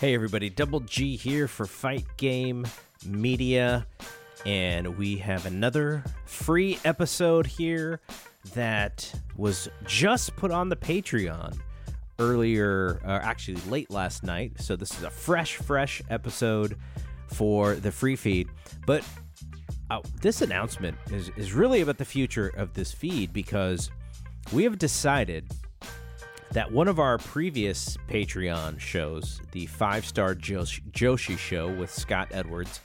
Hey, everybody, Double G here for Fight Game Media, and we have another free episode here that was just put on the Patreon earlier, uh, actually late last night. So, this is a fresh, fresh episode for the free feed. But uh, this announcement is, is really about the future of this feed because we have decided that one of our previous Patreon shows, the five star Joshi, show with Scott Edwards,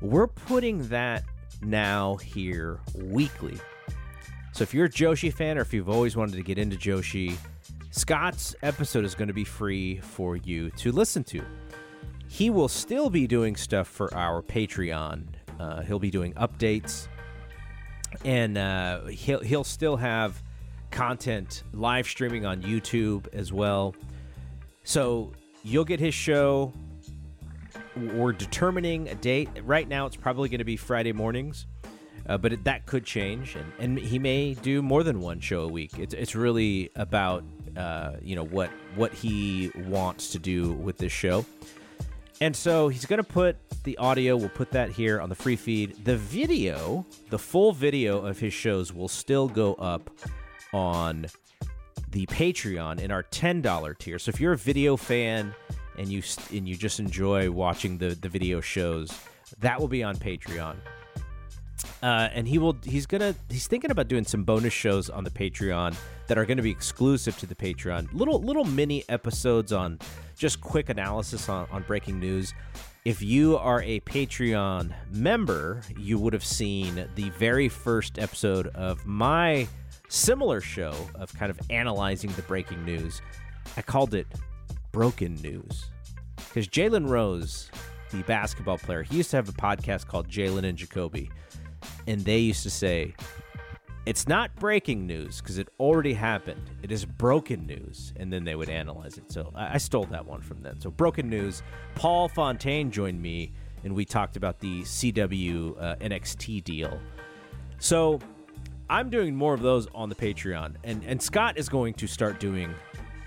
we're putting that now here weekly. So if you're a Joshi fan or if you've always wanted to get into Joshi, Scott's episode is going to be free for you to listen to. He will still be doing stuff for our Patreon. Uh, he'll be doing updates, and uh, he'll he'll still have content live streaming on YouTube as well. So you'll get his show. We're determining a date. Right now, it's probably going to be Friday mornings, uh, but it, that could change, and, and he may do more than one show a week. It's it's really about uh, you know what what he wants to do with this show. And so he's going to put the audio, we'll put that here on the free feed. The video, the full video of his shows will still go up on the Patreon in our $10 tier. So if you're a video fan and you and you just enjoy watching the the video shows, that will be on Patreon. Uh, and he will he's gonna he's thinking about doing some bonus shows on the Patreon that are to be exclusive to the Patreon. Little little mini episodes on just quick analysis on, on breaking news. If you are a Patreon member, you would have seen the very first episode of my similar show of kind of analyzing the breaking news. I called it Broken News because Jalen Rose, the basketball player, he used to have a podcast called Jalen and Jacoby, and they used to say, it's not breaking news because it already happened. It is broken news. And then they would analyze it. So I, stole that one from them. So, broken news. Paul Fontaine joined me and we talked about the CW uh, NXT deal. So I'm doing more of those on the Patreon. And, and Scott is going to start doing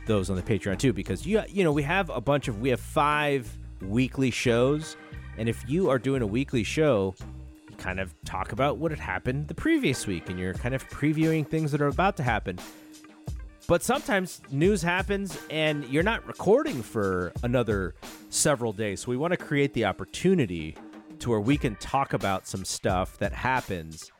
those on the Patreon too because you, you know, we have a bunch of, we have five weekly shows. And if you are doing a weekly show, you kind of talk about what had happened the previous week and you're kind of previewing things that are about to happen. But sometimes news happens and you're not recording for another several days. So we want to create the opportunity to where we can talk about some stuff that happens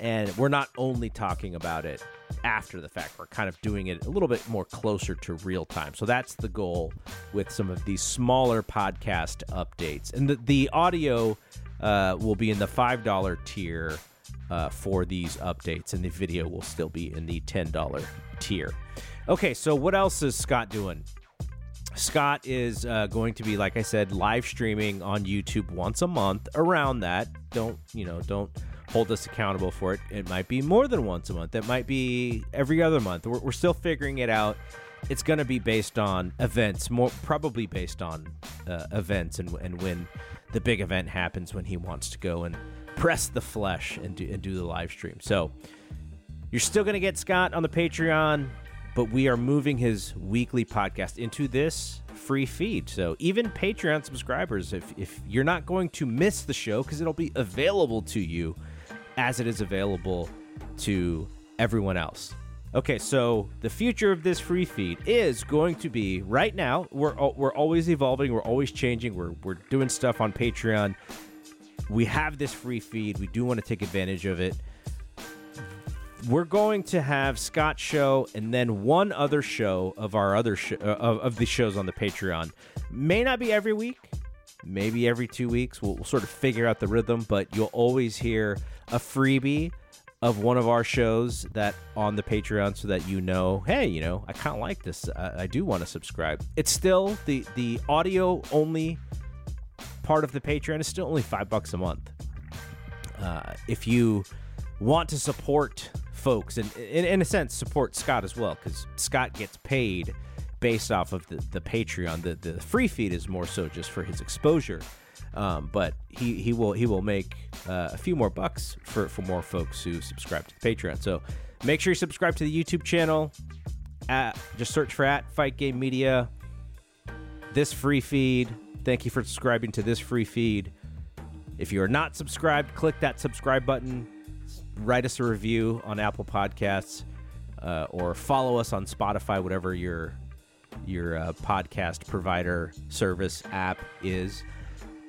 and we're not only talking about it after the fact. We're kind of doing it a little bit more closer to real time. So that's the goal with some of these smaller podcast updates. And the, the audio uh, will be in the $5 tier uh, for these updates, and the video will still be in the $10 tier. Okay, so what else is Scott doing? Scott is uh, going to be, like I said, live streaming on YouTube once a month. Around that, don't you know? Don't hold us accountable for it. It might be more than once a month. It might be every other month. We're, we're still figuring it out. It's going to be based on events, more probably based on uh, events and and when the big event happens when he wants to go and press the flesh and do and do the live stream. So you're still going to get Scott on the Patreon, but we are moving his weekly podcast into this free feed. So even Patreon subscribers, if if you're not going to miss the show because it'll be available to you as it is available to everyone else. Okay, so the future of this free feed is going to be right now. We're we're always evolving. We're always changing. We're we're doing stuff on Patreon. We have this free feed. We do want to take advantage of it. We're going to have Scott show and then one other show of our other sh- uh, of, of the shows on the Patreon. May not be every week, maybe every two weeks. We'll, we'll sort of figure out the rhythm, but you'll always hear a freebie of one of our shows that on the Patreon so that you know, hey, you know, I kind of like this. I, I do want to subscribe. It's still the the audio only part of the Patreon is still only five bucks a month. Uh, if you want to support folks and in, in a sense support Scott as well, because Scott gets paid based off of the, the Patreon. The the free feed is more so just for his exposure. Um, but he, he will he will make uh, a few more bucks for, for more folks who subscribe to the Patreon. So make sure you subscribe to the YouTube channel. At, just search for at Fight Game Media. this free feed. Thank you for subscribing to this free feed. If you are not subscribed, click that subscribe button. Write us a review on Apple Podcasts uh, or follow us on Spotify, whatever your your uh, podcast provider service app is.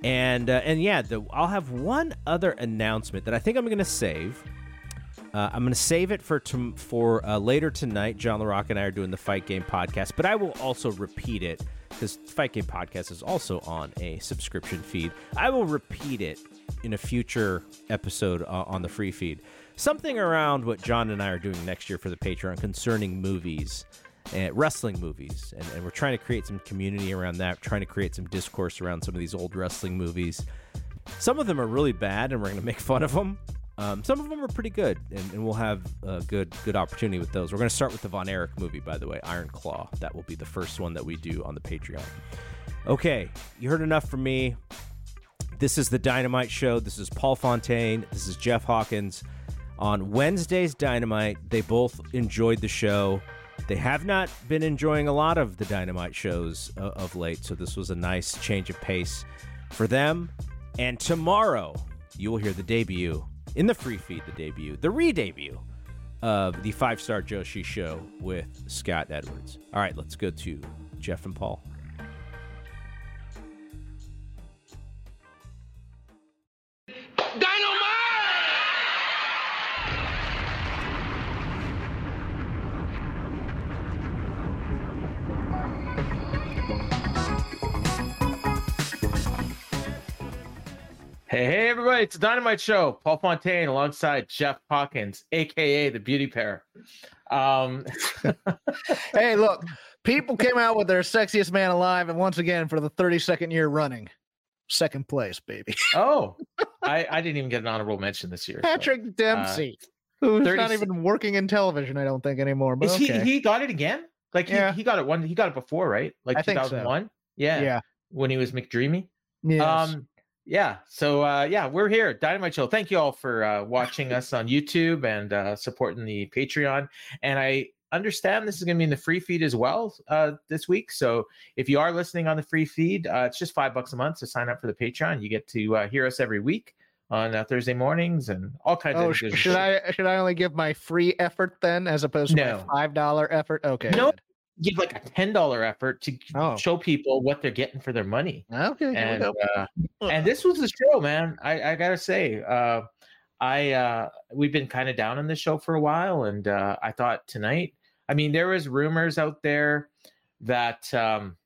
And uh, and yeah, the, I'll have one other announcement that I think I'm going to save. Uh, I'm going to save it for to, for uh, later tonight. John LaRock and I are doing the Fight Game podcast, but I will also repeat it because Fight Game podcast is also on a subscription feed. I will repeat it in a future episode uh, on the free feed. Something around what John and I are doing next year for the Patreon concerning movies and wrestling movies, and, and we're trying to create some community around that. Trying to create some discourse around some of these old wrestling movies. Some of them are really bad, and we're going to make fun of them. Um, some of them are pretty good, and, and, we'll have a good good opportunity with those. We're going to start with the Von Erich movie, by the way, Iron Claw. That will be the first one that we do on the Patreon. Okay, you heard enough from me. This is the Dynamite Show. This is Paul Fontaine. This is Jeff Hawkins. On Wednesday's Dynamite, they both enjoyed the show. They have not been enjoying a lot of the Dynamite shows uh, of late, so this was a nice change of pace for them. And tomorrow, you will hear the debut in the free feed, the debut, the re debut of the Five Star Joshi show with Scott Edwards. All right, let's go to Jeff and Paul. Hey, hey, everybody, it's a Dynamite Show. Paul Fontaine alongside Jeff Hawkins, aka the Beauty Pair. Um, hey, look, people came out with their sexiest man alive, and once again, for the 32nd year running, second place, baby. oh, I, I didn't even get an honorable mention this year. Patrick so, Dempsey, uh, who's 30... not even working in television, I don't think anymore. But okay. he, he got it again? Like, he, yeah. he got it one, he got it before, right? Like I 2001? So. Yeah. Yeah. When he was McDreamy. Yes. Um, yeah so uh yeah we're here dynamite show thank you all for uh watching us on youtube and uh supporting the patreon and i understand this is going to be in the free feed as well uh this week so if you are listening on the free feed uh it's just five bucks a month to sign up for the patreon you get to uh, hear us every week on uh, Thursday mornings and all kinds oh, of. Should I should I only give my free effort then, as opposed to no. my five dollar effort? Okay. No, give like a ten dollar effort to oh. show people what they're getting for their money. Okay, and uh, and this was the show, man. I, I gotta say, uh, I uh, we've been kind of down on the show for a while, and uh, I thought tonight. I mean, there was rumors out there that um,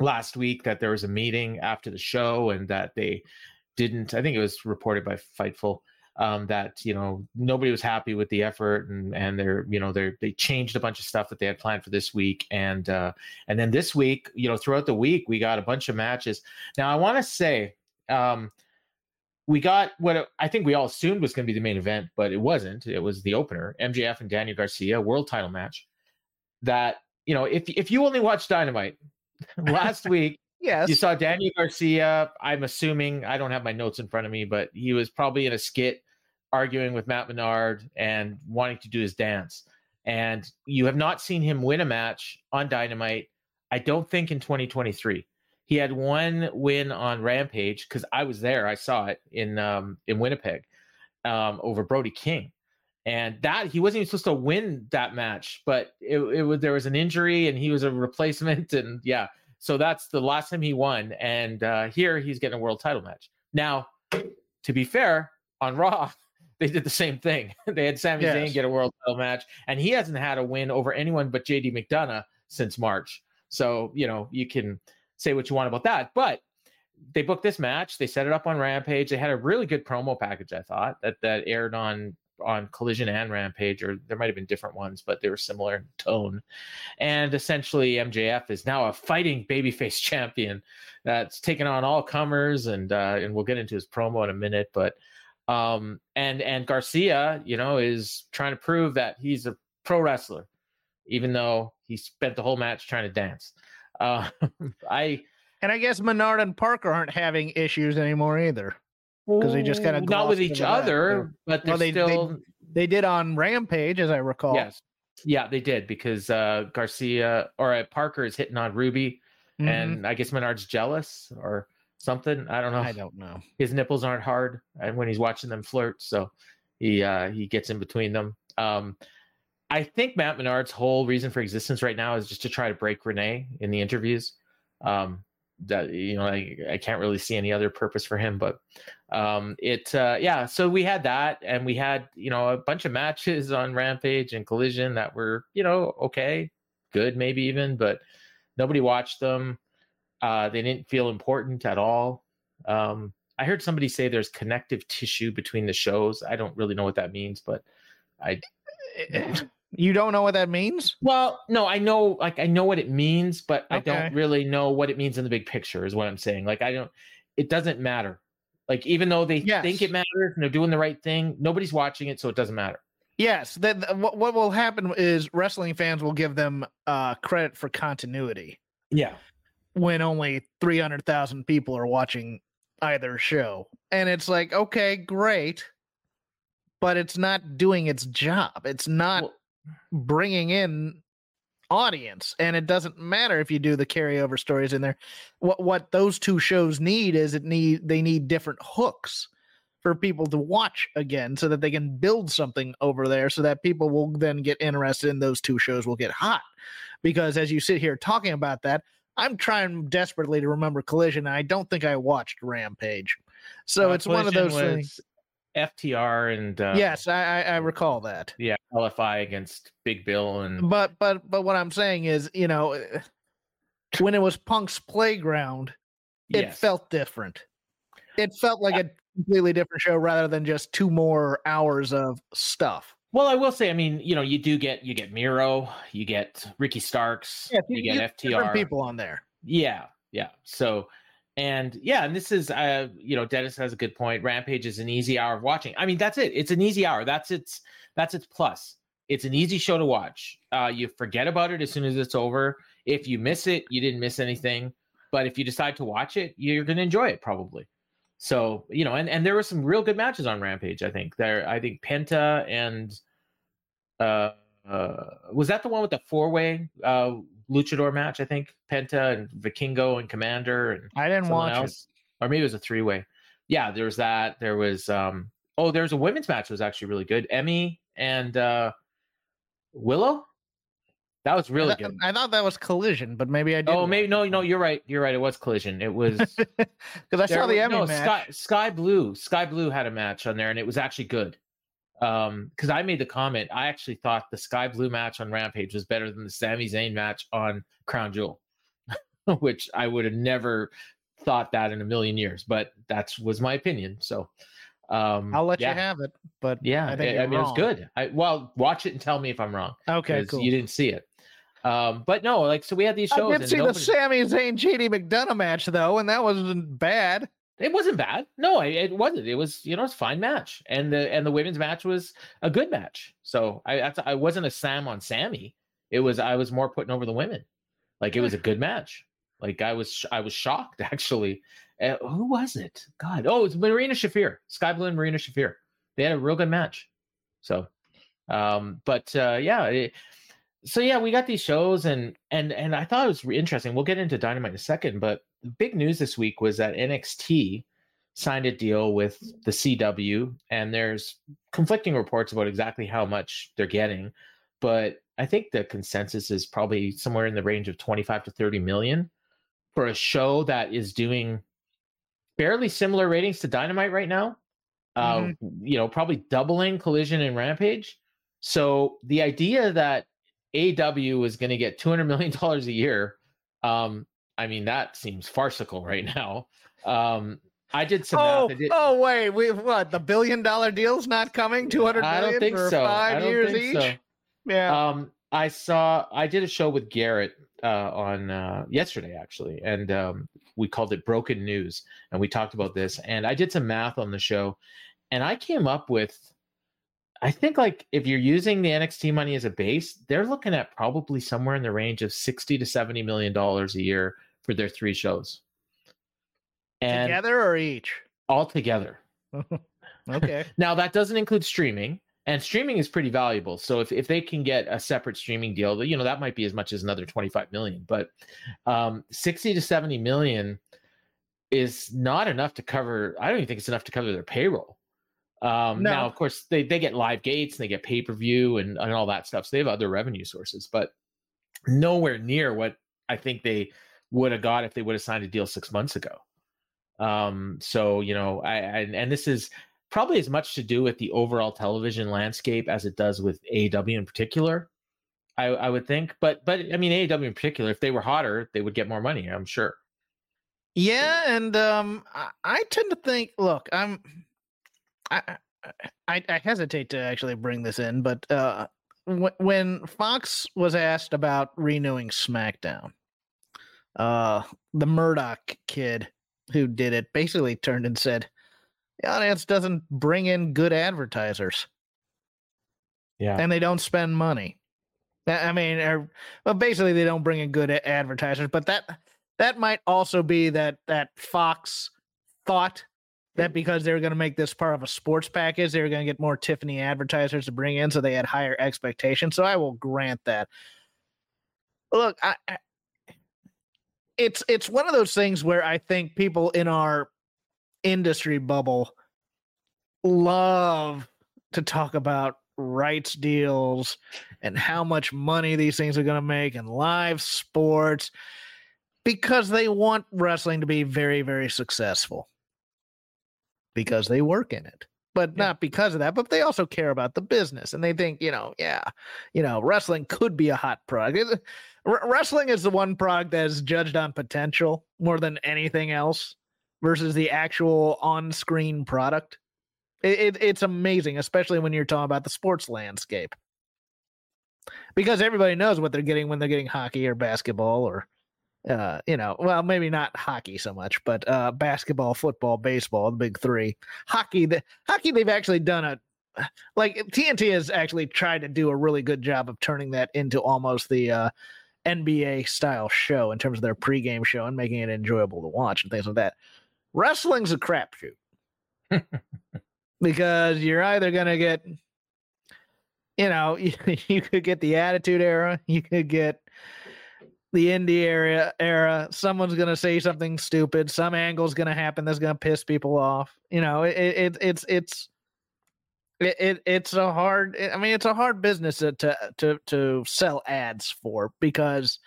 last week that there was a meeting after the show, and that they didn't. I think it was reported by Fightful um, that you know nobody was happy with the effort and and they're you know they they changed a bunch of stuff that they had planned for this week and uh, and then this week you know throughout the week we got a bunch of matches. Now I want to say. Um, we got what I think we all assumed was going to be the main event, but it wasn't. It was the opener, MJF and Daniel Garcia world title match. That you know, if if you only watched Dynamite last week, Yes. You saw Daniel Garcia. I'm assuming I don't have my notes in front of me, but he was probably in a skit arguing with Matt Menard and wanting to do his dance. And you have not seen him win a match on Dynamite, I don't think in 2023. He had one win on Rampage because I was there. I saw it in um, in Winnipeg um, over Brody King, and that he wasn't even supposed to win that match, but it, it was there was an injury and he was a replacement, and yeah, so that's the last time he won. And uh, here he's getting a world title match. Now, to be fair, on Raw, they did the same thing. they had Sami yes. Zayn get a world title match, and he hasn't had a win over anyone but JD McDonagh since March. So, you know, you can say what you want about that. But they booked this match. They set it up on Rampage. They had a really good promo package, I thought, that that aired on on Collision and Rampage, or there might have been different ones, but they were similar in tone. And essentially, MJF is now a fighting babyface champion that's taken on all comers, and uh, and we'll get into his promo in a minute. But um, and and Garcia, you know, is trying to prove that he's a pro wrestler, even though he spent the whole match trying to dance. Uh, I and I guess Menard and Parker aren't having issues anymore either because they just kind of not with each other, but well, they still they, they, did on Rampage, as I recall. Yes, yeah, they did because uh, Garcia or uh, Parker is hitting on Ruby, Mhm. and I guess Menard's jealous or something. I don't know. I don't know. His nipples aren't hard, and when he's watching them flirt, so he uh, he gets in between them. Um, I think Matt Menard's whole reason for existence right now is just to try to break Renee in the interviews. Um, that you know, I, I can't really see any other purpose for him, but um, it uh, yeah. So we had that, and we had you know a bunch of matches on Rampage and Collision that were you know okay, good maybe even, but nobody watched them. Uh, they didn't feel important at all. Um, I heard somebody say there's connective tissue between the shows. I don't really know what that means, but I You don't know what that means? well, no, I know like I know what it means, but I don't really know what it means in the big picture. Is what I'm saying. Like I don't. It doesn't matter. Like even though they Yes. think it matters and they're doing the right thing, nobody's watching it, so it doesn't matter. Yes. That- what what will happen is wrestling fans will give them uh, credit for continuity Yeah. When only three hundred thousand people are watching either show, and it's like okay, great, but it's not doing its job. It's not Well, bringing in audience. And it doesn't matter if you do the carryover stories in there. What what those two shows need is it need they need different hooks for people to watch again so that they can build something over there so that people will then get interested in those two shows will get hot. Because as you sit here talking about that i'm trying desperately to remember collision and i don't think i watched rampage. So uh, it's one of those things FTR and uh, yes I, I recall that. Yeah, LFI against Big Bill and but but but what i'm saying is you know when it was punk's playground it yes. felt different. It felt like a completely different show rather than just two more hours of stuff Well, I will say, I mean, you know, you do get you get Miro, you get Ricky Starks, you get different FTR. people on there Yeah, yeah. So, and yeah, and this is, uh, you know, Dennis has a good point. Rampage is an easy hour of watching. I mean, that's it. It's an easy hour. That's its that's its plus. It's an easy show to watch. Uh, you forget about it as soon as it's over. If you miss it, you didn't miss anything. But if you decide to watch it, you're going to enjoy it probably. So you know, and and there were some real good matches on Rampage. I think there. I think Penta and uh, uh was that the one with the four way uh luchador match? I think Penta and Vikingo and Komander and i didn't watch else, or maybe it was a three way. Yeah, there was that. There was um oh, there was a women's match that was actually really good. Emmy and uh Willow. That was really I, good. I thought that was collision but maybe i did Oh, maybe no, no, you're right. You're right. It was Collision. It was because i saw the emmy no, match Skye, Skye Blue. Skye Blue had a match on there, and it was actually good. Um, because I made the comment, I actually thought the Skye Blue match on Rampage was better than the Sami Zayn match on Crown Jewel, which I would have never thought that in a million years, but that was my opinion. So, um, i'll let yeah, you have it but Yeah, I I, think I you're mean, it was good. I well, watch it and tell me if I'm wrong. Okay, cool You didn't see it. Um, but no, like so we had these shows. I did see the nobody- Sami Zayn JD McDonagh match though, and that wasn't bad. It wasn't bad. No, it, it wasn't. It was you know it's fine match, and the and the women's match was a good match. So I that's, I wasn't a Sam on Sami. It was I was more putting over the women. Like it was a good match. Like I was I was shocked actually. Uh, who was it? God, oh, it's Marina Shafir, Skye Blue and Marina Shafir. They had a real good match. So, um, but uh, yeah, it, so yeah, we got these shows and and and I thought it was interesting. We'll get into Dynamite in a second, but the big news this week was that NXT signed a deal with the CW, and there's conflicting reports about exactly how much they're getting, but I think the consensus is probably somewhere in the range of 25 to 30 million for a show that is doing fairly similar ratings to Dynamite right now. Uh, you know, probably doubling Collision and Rampage. So the idea that AW is going to get 200 million dollars a year, um, I mean that seems farcical right now. Um, I did some Oh, math. Did- oh wait, we what? The billion dollar deal's not coming. Two hundred million I don't think for so. five years each. so. Yeah. Um, I saw I did a show with Garrett uh, on uh, yesterday actually, and um, we called it Broken News, and we talked about this. And I did some math on the show, and I came up with, I think like if you're using the NXT money as a base, they're looking at probably somewhere in the range of sixty to seventy million dollars a year for their three shows, and Together or each? all together. Okay. Now that doesn't include streaming, and streaming is pretty valuable. So if, if they can get a separate streaming deal, you know that might be as much as another 25 million. But um, 60 to 70 million is not enough to cover. I don't even think it's enough to cover their payroll. Um, No. Now, of course, they they get live gates and they get pay per view and, and all that stuff. So they have other revenue sources, but nowhere near what I think they would have got if they would have signed a deal six months ago. Um, so you know, I, I and this is probably as much to do with the overall television landscape as it does with AEW in particular. I, I would think, but but I mean AEW in particular, if they were hotter, they would get more money. I'm sure. Yeah, and um, I, I tend to think. Look, I'm, I, I, I hesitate to actually bring this in, but uh, when, when Fox was asked about renewing SmackDown, uh, the Murdoch kid who did it basically turned and said, "The audience doesn't bring in good advertisers, Yeah. and they don't spend money." I I mean, or, well, basically, they don't bring in good advertisers, but that that might also be that that Fox thought that because they were going to make this part of a sports package, they were going to get more Tiffany advertisers to bring in, so they had higher expectations. So I will grant that. Look, I, I it's it's one of those things where I think people in our industry bubble love to talk about rights deals and how much money these things are going to make and live sports because they want wrestling to be very very successful because they work in it but Yeah. not because of that but they also care about the business and they think you know yeah you know wrestling could be a hot product wr- wrestling is the one product that is judged on potential more than anything else versus the actual on-screen product it, it, it's amazing especially when you're talking about the sports landscape because everybody knows what they're getting when they're getting hockey or basketball or uh you know well maybe not hockey so much but uh basketball football baseball the big three. Hockey the hockey they've actually done a like tnt has actually tried to do a really good job of turning that into almost the uh nba style show in terms of their pregame show and making it enjoyable to watch and things like that. Wrestling's a crapshoot. Because you're either gonna get you know you, you could get the attitude era you could get the indie area era someone's gonna say something stupid some angle's gonna happen that's gonna piss people off you know it, it it's it's it, it it's a hard i mean it's a hard business to to to, to sell ads for because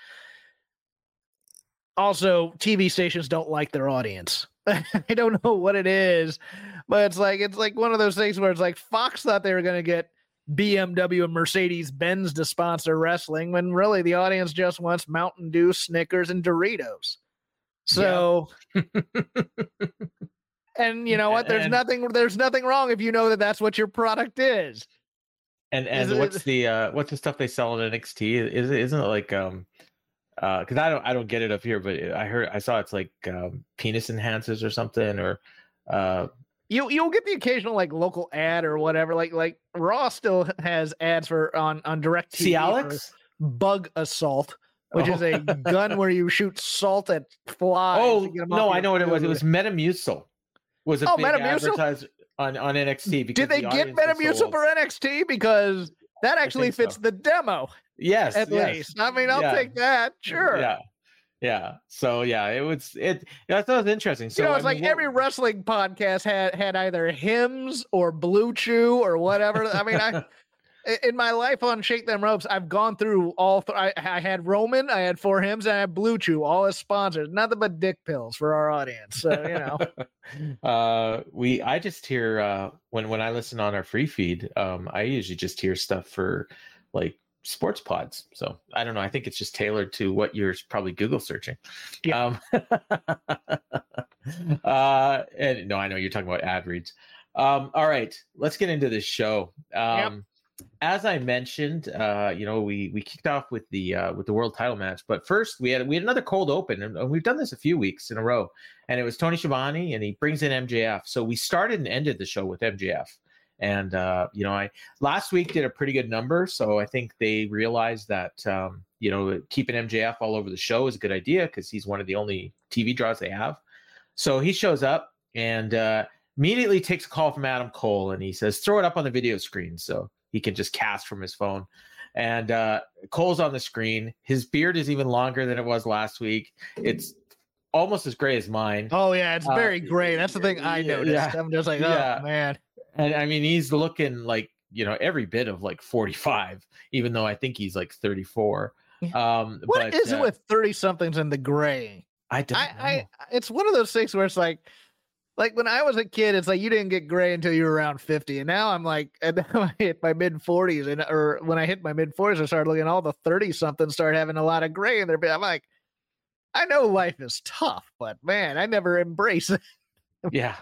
also tv stations don't like their audience. I don't know what it is but it's like it's like one of those things where it's like fox thought they were to get BMW and Mercedes Benz to sponsor wrestling when really the audience just wants Mountain Dew, Snickers, and Doritos. So, and you know what? There's And- nothing. There's nothing wrong if you know that that's what your product is. And and Is it- what's the uh what's the stuff they sell in NXT? Is it isn't it like um uh because I don't I don't get it up here, but I heard I saw it's like um penis enhancers or something or uh You you'll get the occasional like local ad or whatever. Like like Raw still has ads for on on direct see Alex? Bug-A-Salt, which Oh. is a gun where you shoot salt at flies. Oh to get 'em no, I know what it was. It was Metamucil. Was a Oh, big Metamucil? advertiser on on NXT. Because Did they the get was so Metamucil for NXT? Because that actually think so. fits the demo Yes, at yes. least. I mean, I'll Yeah. take that. Sure. Yeah. Yeah. So yeah, it was it. I it was interesting. So you know, I it's like mean, what- every wrestling podcast had had either Hims or BlueChew or whatever. I mean, I i- in my life on Shake Them Ropes, I've gone through all. Th- I, I had Roman, I had Four Hims, and I had BlueChew, all as sponsors. Nothing but dick pills for our audience. So you know, uh we i just hear uh when when i listen on our free feed um i usually just hear stuff for like sports pods. So i don't know i think it's just tailored to what you're probably google searching. Yeah. um uh and no i know you're talking about ad reads. Um all right let's get into this show. Um as I mentioned, uh, you know, we we kicked off with the uh, with the world title match, but first we had we had another cold open, and, and we've done this a few weeks in a row, and it was Tony Schiavone, and he brings in MJF. So we started and ended the show with MJF, and uh, you know, I last week did a pretty good number, so I think they realized that um, you know keeping MJF all over the show is a good idea because he's one of the only TV draws they have. So he shows up and uh, immediately takes a call from Adam Cole, and he says, "Throw it up on the video screen." So he can just cast from his phone. And uh, Cole's on the screen. His beard is even longer than it was last week. It's almost as gray as mine. Oh yeah, it's Uh, very gray. That's the thing I noticed. yeah, I'm just like, oh yeah. man. And I mean, he's looking like you know every bit of like 45, even though I think he's like 34. Um, What but, is uh, it with thirty somethings in the gray? I don't I, know. I it's one of those things where it's like like when I was a kid, it's like you didn't get gray until you were around 50. And now I'm like, and now I hit my mid 40s. And or when I hit my mid 40s, I started looking at all the 30 somethings start having a lot of gray in their beard. I'm like, I know life is tough, but man, I never embrace it. yeah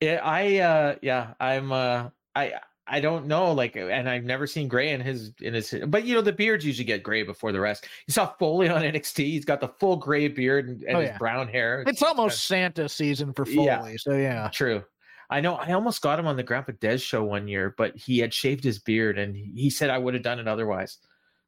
yeah i uh yeah i'm uh i i don't know like and i've never seen gray in his in his but you know the beards usually get gray before the rest you saw foley on nxt he's got the full gray beard and, and Oh, his brown hair It's almost Santa season for Foley. Yeah. So yeah. true i know i almost got him on the grandpa des show one year but he had shaved his beard and he said i would have done it otherwise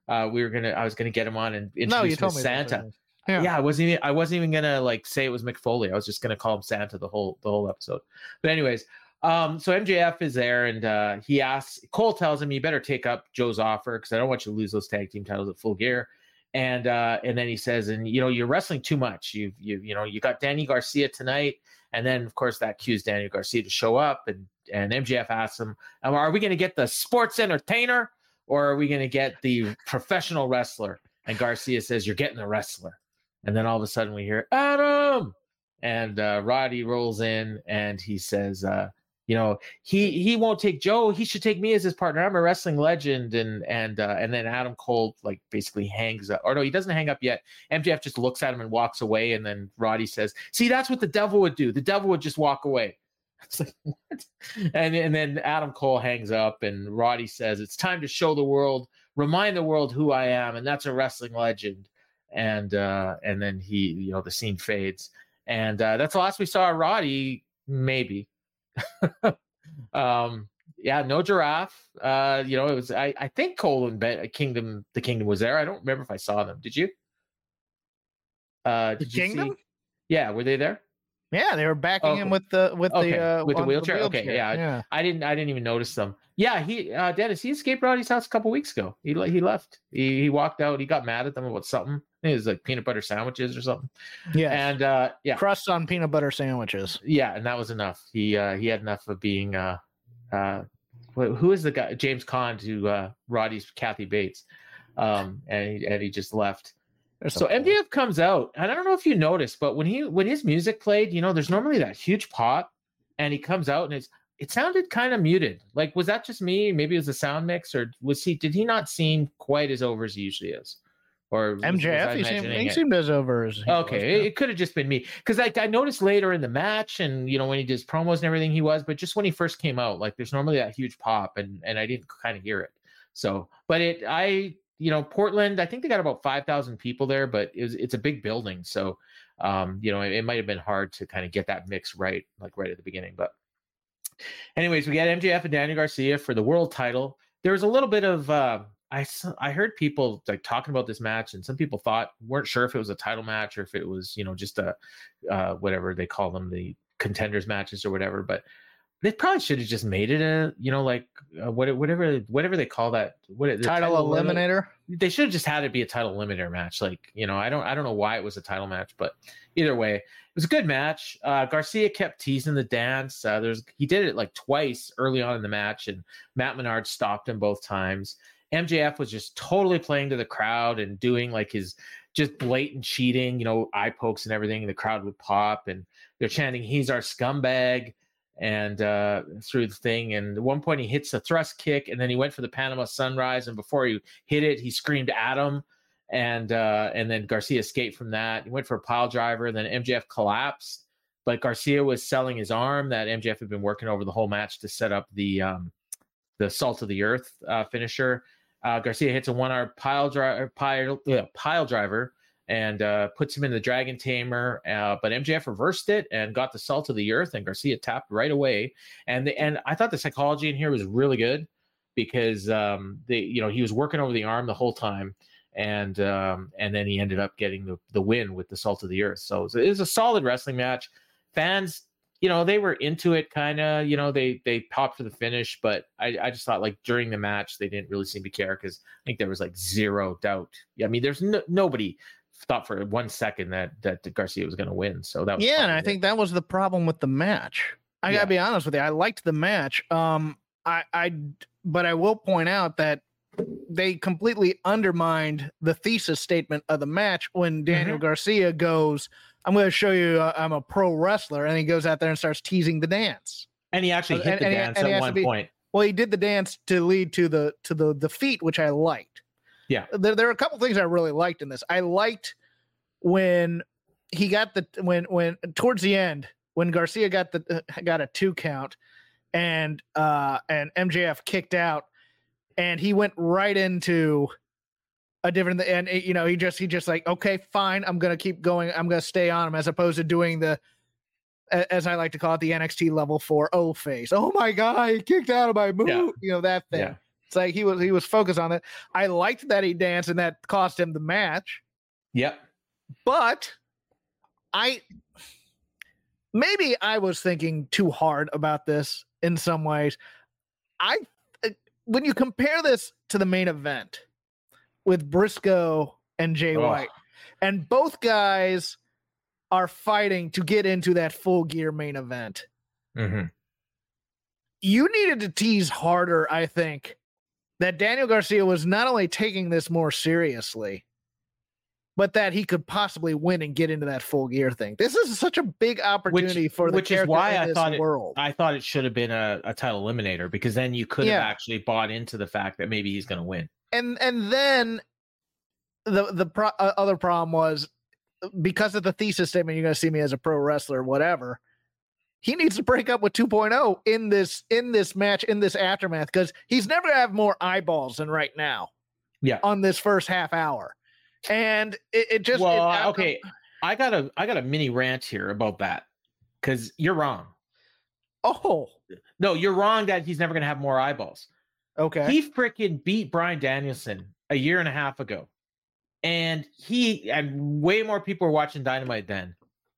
uh we were gonna i was gonna get him on and introduce No, him me. santa. Yeah. yeah. I wasn't even I wasn't even gonna like say it was Mick Foley. I was just gonna call him Santa the whole the whole episode. But anyways, um, so MJF is there and uh he asks Cole tells him you better take up Joe's offer because I don't want you to lose those tag team titles at full gear. And uh and then he says, and you know, you're wrestling too much. You've you you know, you got Danny Garcia tonight, and then of course that cues Danny Garcia to show up and and MJF asks him, "Um, are we gonna get the sports entertainer or are we gonna get the professional wrestler? And Garcia says, You're getting the wrestler. And then all of a sudden we hear Adam, and uh, Roddy rolls in and he says, uh, "You know, he he won't take Joe. He should take me as his partner. I'm a wrestling legend." And and uh, and then Adam Cole like basically hangs up, or no, he doesn't hang up yet. MJF just looks at him and walks away. And then Roddy says, "See, that's what the devil would do. The devil would just walk away." It's like what? And and then Adam Cole hangs up, and Roddy says, "It's time to show the world, remind the world who I am, and that's a wrestling legend." And uh and then he you know the scene fades. And uh that's the last we saw roddy maybe. Um yeah no giraffe. Uh you know it was i i think cole and ben, kingdom the kingdom was there. I don't remember if i saw them. Did you? Uh The did you see- Kingdom? yeah were they there Yeah, they were backing Okay. him with the with Okay, the uh, with the on wheelchair? Okay, yeah, yeah. I didn't. I didn't even notice them. Yeah, he uh, Dennis. He escaped Roddy's house a couple weeks ago. He he left. He, he walked out. He got mad at them about something. I it was like peanut butter sandwiches or something. Yeah, And uh, yeah, crust on peanut butter sandwiches. yeah, and that was enough. He uh, he had enough of being uh, uh, who is the guy? James Caan to uh, Roddy's Kathy Bates, um, and he, and he just left. So MJF comes out, and I don't know if you noticed, but when he when his music played, you know, there's normally that huge pop, and he comes out and it's it sounded kind of muted. Like, was that just me? Maybe it was a sound mix, or was he? Did he not seem quite as over as he usually is? Or was- was MJF, he seemed, he seemed as over as he was, Okay, yeah. it, it could have just been me because like I noticed later in the match, and you know when he did his promos and everything, he was, but just when he first came out, like there's normally that huge pop, and and I didn't kind of hear it. So, but it, I, you know, Portland, I think they got about five thousand people there, but it was, it's a big building, so um, you know, it, it might have been hard to kind of get that mix right, like right at the beginning. But, anyways, we got MJF and Daniel Garcia for the world title. There was a little bit of. Uh, I heard people like talking about this match, and some people thought weren't sure if it was a title match or if it was you know just a uh, whatever they call them the contenders matches or whatever. But they probably should have just made it a you know like uh, what whatever whatever they call that what title limit- eliminator. they should have just had it be a title limiter match. Like, you know, I don't I don't know why it was a title match, but either way, it was a good match. Uh Garcia kept teasing the dance. Uh there's he did it like twice early on in the match, and Matt Menard stopped him both times. MJF was just totally playing to the crowd and doing like his just blatant cheating, you know, eye pokes and everything. And the crowd would pop and they're chanting, He's our scumbag and uh, through the thing. And at one point, he hits a thrust kick, and then he went for the Panama Sunrise. And before he hit it, he screamed at him, and uh, and then Garcia escaped from that. He went for a pile driver. Then MJF collapsed, but Garcia was selling his arm that MJF had been working over the whole match to set up the um, the Salt of the Earth uh, finisher. Uh, Garcia hits a one arm pile driver, pile, uh, pile driver, and uh, puts him in the Dragon Tamer. Uh, but MJF reversed it and got the Salt of the Earth, and Garcia tapped right away. And the, and I thought the psychology in here was really good because um, the you know he was working over the arm the whole time, and um, and then he ended up getting the, the win with the Salt of the Earth. So it was, it was a solid wrestling match. Fans you know, they were into it kind of, you know, they they popped for the finish, but I, I just thought like during the match they didn't really seem to care because I think there was like zero doubt. Yeah, I mean, there's no, nobody thought for one second that that Garcia was going to win. So that was yeah, and I think that was the problem with the match. I Yeah. gotta be honest with you. I liked the match. Um, I, I, but I will point out that they completely undermined the thesis statement of the match when Daniel Mm-hmm. Garcia goes, "I'm going to show you uh, I'm a pro wrestler," and he goes out there and starts teasing the dance. and he actually and- hit the and dance he at one be- point. Well, he did the dance to lead to the to the defeat, which I liked. Yeah. there, there are a couple things I really liked in this. I liked when he got the when when towards the end when Garcia got the uh, got a two count, and uh and MJF kicked out, and he went right into a different and you know he just he just like okay fine I'm gonna keep going I'm gonna stay on him as opposed to doing the as I like to call it the NXT level four O face. Oh my god, he kicked out of my move. Yeah. You know that thing. Yeah. It's like he was he was focused on it. I liked that he danced and that cost him the match, Yep. but I maybe I was thinking too hard about this in some ways. I uh, when you compare this to the main event with Briscoe and Jay Oh. White, and both guys are fighting to get into that full gear main event. hmm you needed to tease harder, I think, that Daniel Garcia was not only taking this more seriously, but that he could possibly win and get into that full gear thing. This is such a big opportunity for the which is why I thought it- I thought it should have been a, a title eliminator because then you could Yeah. have actually bought into the fact that maybe he's going to win. and and then the the pro- uh, other problem was because of the thesis statement you're going to see me as a pro wrestler whatever he needs to break up with 2.0 in this in this match in this aftermath because he's never going to have more eyeballs than right now Yeah. on this first half hour and it, it just well, I- okay, I got a I got a mini rant here about that because you're wrong. oh No, you're wrong that he's never going to have more eyeballs. okay He freaking beat Bryan Danielson a year and a half ago. And he and way more people were watching Dynamite then.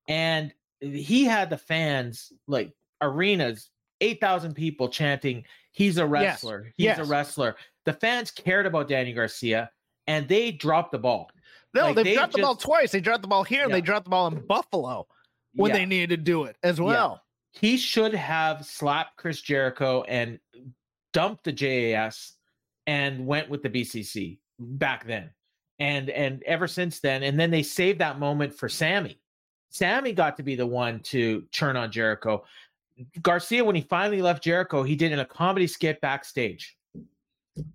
And he had the fans like arenas, 8,000 people chanting, he's a wrestler. He's a wrestler. The fans cared about Danny Garcia and they dropped the ball. no like, they've they dropped the ball twice they dropped the ball here and they dropped the ball in buffalo when Yeah. they needed to do it as Yeah. well he should have slapped Chris Jericho and dumped the JAS and went with the BCC back then. And and ever since then, and then they saved that moment for Sammy. Sammy got to be the one to churn on Jericho. Garcia, when he finally left Jericho, he did in a comedy skit backstage.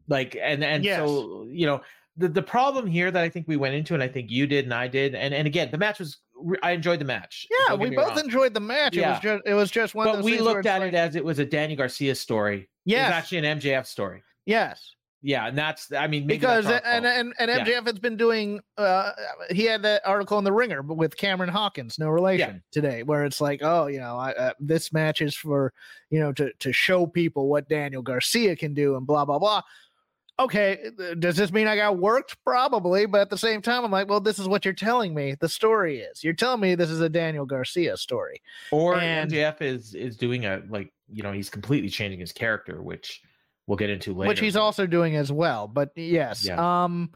Like and and so you know the the problem here that I think we went into, and I think you did and I did, and and again the match was I enjoyed the match. Yeah, we both wrong. enjoyed the match. It Yeah. was just it was just one of but we looked at like- it as it was a Danny Garcia story. Yeah, yes, actually an MJF story. yes, Yeah, and that's I mean maybe because and, and and Yeah. MJF has been doing. uh He had that article in the Ringer, but with Cameron Hawkins, no relation today, where it's like, oh, you know, I, uh, this match is for you know to to show people what Daniel Garcia can do and blah blah blah. Okay, uh, does this mean I got worked? Probably, but at the same time, I'm like, well, this is what you're telling me. The story is you're telling me this is a Daniel Garcia story. or and- MJF is is doing a like you know he's completely changing his character, which we'll get into later. which he's also doing as well. But yes, Yeah. um,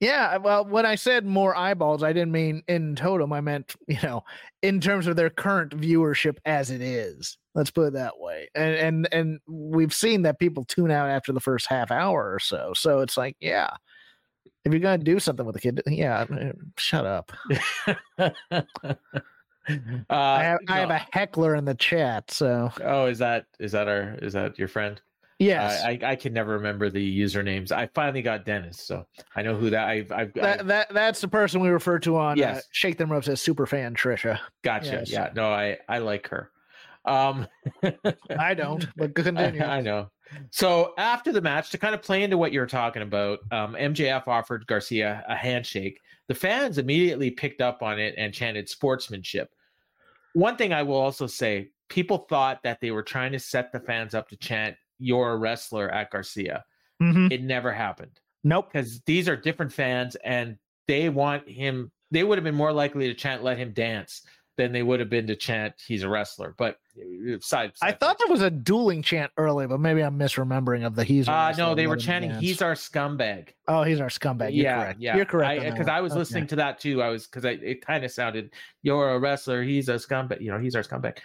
yeah. Well, when I said more eyeballs, I didn't mean in total. I meant you know in terms of their current viewership as it is. Let's put it that way. And and and we've seen that people tune out after the first half hour or so. So it's like, yeah. If you're gonna do something with the kid, yeah, shut up. uh, I have I have a heckler in the chat, so Oh, is that is that our is that your friend? Yes, I, I I can never remember the usernames. I finally got Dennis, so I know who that. I've I've, that I've that that's the person we refer to on uh, Shake Them Ropes as super fan Trisha. gotcha. yes. Yeah, no, I I like her. Um, I don't, but continue. I, I know. So after the match, to kind of play into what you were talking about, um, MJF offered Garcia a handshake. The fans immediately picked up on it and chanted sportsmanship. One thing I will also say, people thought that they were trying to set the fans up to chant "You're a wrestler" at Garcia. Mhm. It never happened Nope. because these are different fans and they want him. They would have been more likely to chant "Let him dance" than they would have been to chant he's a wrestler. But uh, side, I thought there was a dueling chant earlier, but maybe I'm misremembering of the he's. Uh, no, they were chanting dance. he's our scumbag. Oh, he's our scumbag. You're yeah, correct. yeah. You're correct. Because that. I, was Okay. listening to that too. I was because it kind of sounded you're a wrestler. He's a scumbag. You know, he's our scumbag.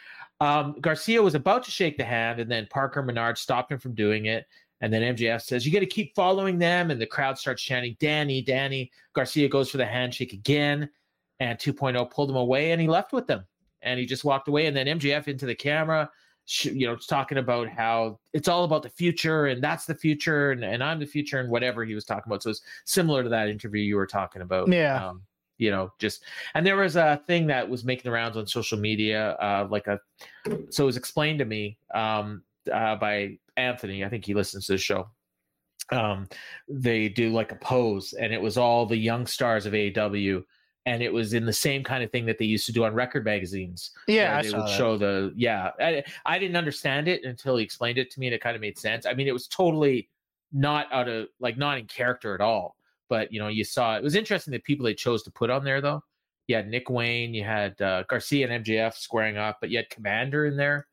Um, Garcia was about to shake the hand, and then Parker Menard stopped him from doing it. And then MJF says, "You got to keep following them." And the crowd starts chanting, "Danny, Danny." Garcia goes for the handshake again, and 2.0 pulled him away, and he left with them, and he just walked away. And then MJF into the camera, you know, talking about how it's all about the future, and that's the future, and, and I'm the future, and whatever he was talking about. So it's similar to that interview you were talking about. Yeah. Um, you know, just and there was a thing that was making the rounds on social media, uh, like a so it was explained to me um, uh, by Anthony. I think he listens to the show. Um, they do like a pose, and it was all the young stars of AEW, and it was in the same kind of thing that they used to do on record magazines. Yeah, they would that. show the yeah. I, I didn't understand it until he explained it to me, and it kind of made sense. I mean, it was totally not out of like not in character at all. But you know, you saw it was interesting the people they chose to put on there though. You had Nick Wayne, you had uh, Garcia and MJF squaring off, but you had Komander in there.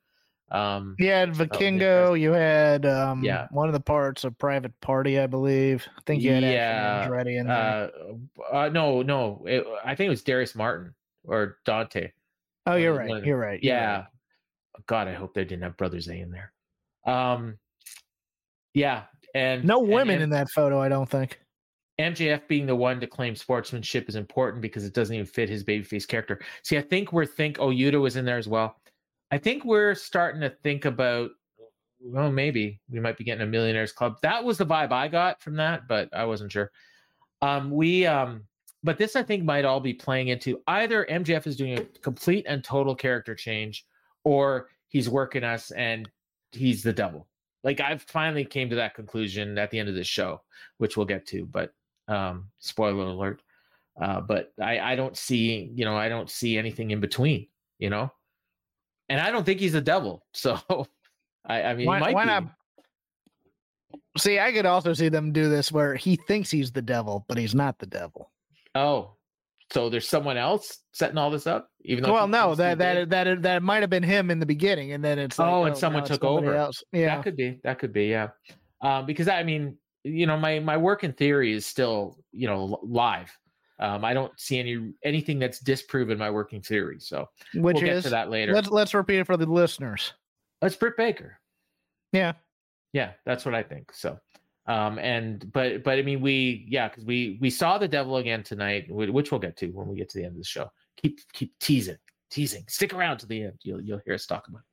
Um, You had Vikingo. You had um, Yeah. one of the parts of Private Party, I believe. I think you had Yeah, ready in there. uh, uh, no, no, it, I think it was Darius Martin or Dante. oh, you're right. of You're right. you're Yeah. right. God, I hope they didn't have Brothers A in there. Um, yeah, and No and women in that photo, I don't think. MJF being the one to claim sportsmanship is important because it doesn't even fit his babyface character. See, I think we're think oh Yuta was in there as well. I think we're starting to think about well, maybe we might be getting a millionaires club. That was the vibe I got from that, but I wasn't sure. Um, we um, but this I think might all be playing into either MJF is doing a complete and total character change, or he's working us and he's the devil. Like I've finally came to that conclusion at the end of this show, which we'll get to. But um, spoiler alert. Uh, but I, I don't see, you know, I don't see anything in between, you know, and I don't think he's the devil. So I, I mean, Why, why not? See, I could also see them do this where he thinks he's the devil, but he's not the devil. Oh, so there's someone else setting all this up, even though. Well, no, thinks that that that that might have been him in the beginning, and then it's like, Oh, and now someone took over. Else. Yeah, that could be that could be yeah um because i mean you know my my working theory is still you know live. Um i don't see any anything that's disproven my working theory so which we'll get is to that later. let's let's repeat it for the listeners. that's britt baker. Yeah, yeah that's what i think so um and but but i mean we yeah because we we saw the devil again tonight wh- which we'll get to when we get to the end of the show. Keep keep teasing teasing. Stick around to the end. You'll you'll hear us talk about it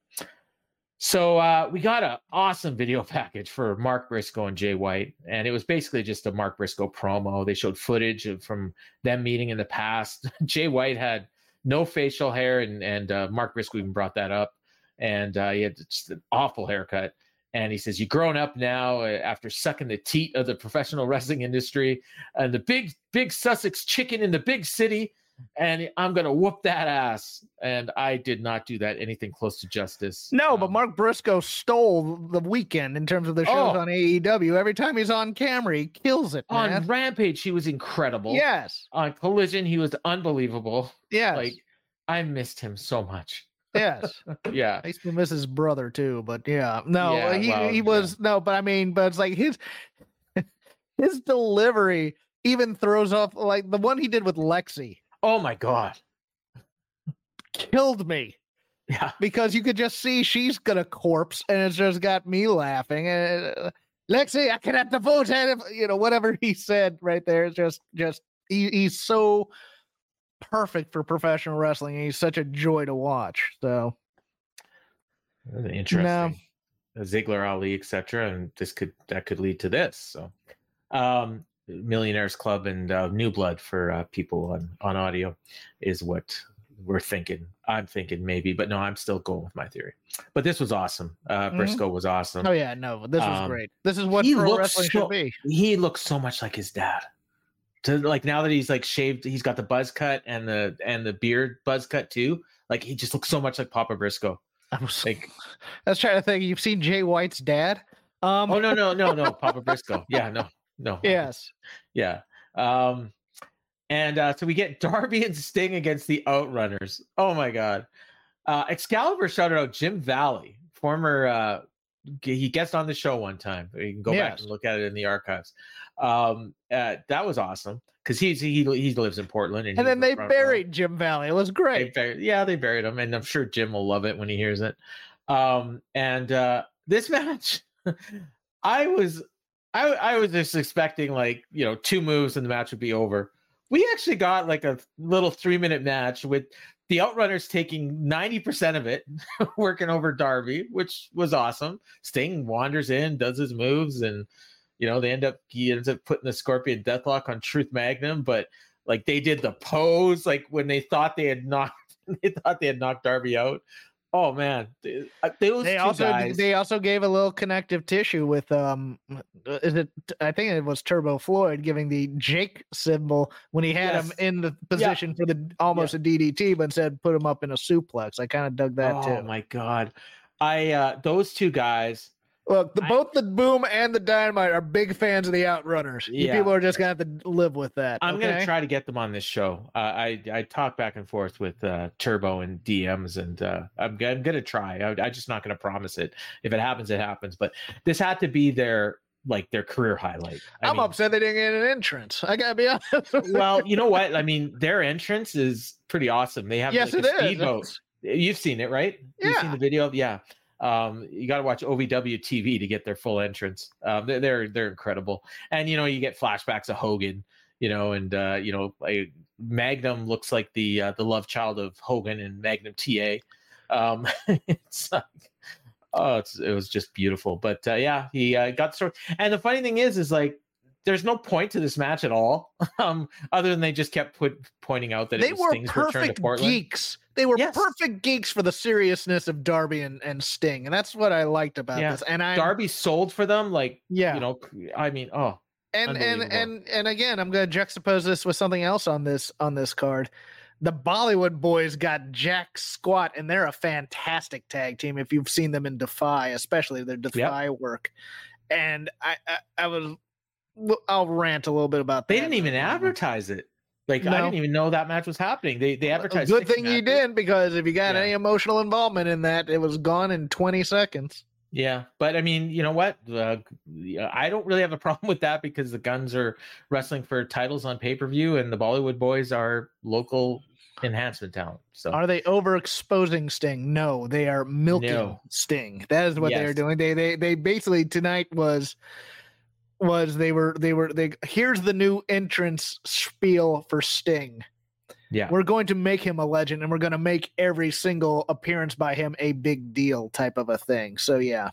so uh we got an awesome video package for mark briscoe and jay white and it was basically just a mark briscoe promo. They showed footage of, from them meeting in the past. Jay white had no facial hair and and uh, mark briscoe even brought that up. And uh, he had just an awful haircut. And he says, "You're grown up now uh, after sucking the teat of the professional wrestling industry and the big, big Sussex chicken in the big city, and I'm gonna whoop that ass." And I did not do that anything close to justice. no, but Um, Mark Briscoe stole the weekend in terms of the shows Oh. on AEW. Every time he's on camera, he kills it. on Man. Rampage, he was incredible. Yes, On Collision, he was unbelievable. yes, Like I missed him so much. yes. Yeah. I used to miss his brother too, but yeah, no, Yeah, he well, he yeah. was no, but I mean, but it's like his his delivery even throws off like the one he did with Lexi Oh my god. killed me Yeah. because you could just see she's gonna corpse, and it's just got me laughing. And uh, Lexy, I cannot devote, and if- you know whatever he said right there. It's just just he, he's so perfect for professional wrestling. and He's such a joy to watch. So interesting. Uh, Ziggler, Ali, etc. And this could that could lead to this. So, um, Millionaires Club and uh, New Blood for uh, people on on audio is what we're thinking. I'm thinking maybe, but no, I'm still going with my theory. But this was awesome. Uh, Mhm. Briscoe was awesome. oh yeah, no, this was Um, great. This is what he pro looks wrestling so- should be. He looks so much like his dad. To like now that he's like shaved, he's got the buzz cut and the and the beard buzz cut too. Like he just looks so much like Papa Briscoe. I was, Like I was trying to think. You've seen Jay White's dad? Um, oh no no no no Papa Briscoe. Yeah no no yes. yeah um And uh, so we get Darby and Sting against the Outrunners. Oh my god! Uh, Excalibur shouted out Jim Valley, former. Uh, he guest on the show one time. You can go back and look at it in the archives. Um, uh, that was awesome because he's he he lives in Portland, and, And then they row. buried Jim Valley. It was They great. buried, yeah, they buried him, and I'm sure Jim will love it when he hears it. Um, and uh, this match, I was, I, I was just expecting like you know two moves and the match would be over. We actually got like a little three minute match with the Outrunners taking ninety percent of it, working over Darby, which was awesome. Sting wanders in, does his moves, and you know they end up he ends up putting the Scorpion Deathlock on Truth Magnum, but like they did the pose like when they thought they had knocked they thought they had knocked Darby out. Oh man, th- uh, They also guys. they also gave a little connective tissue with um is it I think it was Turbo Floyd giving the Jake symbol when he had him in the position for the almost a DDT but said put him up in a suplex. I kind of dug that oh too. my god, I uh those two guys. Look, the, I- both the Boom and the Dynamite are big fans of the Outrunners. You people are just gonna have to live with that. I'm okay? gonna try to get them on this show. Uh, I I talk back and forth with uh, Turbo and DMs, and uh, I'm, I'm gonna try. I, I'm just not gonna promise it. If it happens, it happens. But this had to be their like their career highlight. I I'm mean, upset they didn't get an entrance. I gotta be honest. well, you know what? I mean, their entrance is pretty awesome. They have yes, like it a is. speedboat. You've seen it, right? You've seen Yeah. the video. Yeah. Um, you got to watch OVW TV to get their full entrance. Um, they're, they're they're incredible, and you know you get flashbacks of Hogan, you know, and uh, you know like Magnum looks like the uh, the love child of Hogan and Magnum TA. Um, it's like, oh, it's, it was just beautiful. But uh, yeah, he uh, got story. And the funny thing is, is like there's no point to this match at all, um, other than they just kept put pointing out that they it was were Sting's return to perfect Portland. geeks. They were Yes. perfect geeks for the seriousness of Darby and, and Sting, and that's what I liked about Yeah. this. And I, Darby sold for them, like yeah, you know, I mean, oh, and and and and again, I'm going to juxtapose this with something else on this on this card. The Bollywood boys got Jack Squat, and they're a fantastic tag team. If you've seen them in Defy, especially their Defy work, and I I, I was I'll rant a little bit about that. they didn't even advertise it. Like I didn't even know that match was happening. They they advertised. good thing you matches. did because if you got Yeah. any emotional involvement in that, it was gone in 20 seconds. Yeah, but I mean, you know what? Uh, I don't really have a problem with that because the Guns are wrestling for titles on pay per view, and the Bollywood Boys are local enhancement talent. So Are they overexposing Sting? No, they are milking No. Sting. That is what they are doing. They they they basically tonight was was they were they were they here's the new entrance spiel for Sting. yeah, We're going to make him a legend and we're going to make every single appearance by him a big deal type of a thing. So yeah.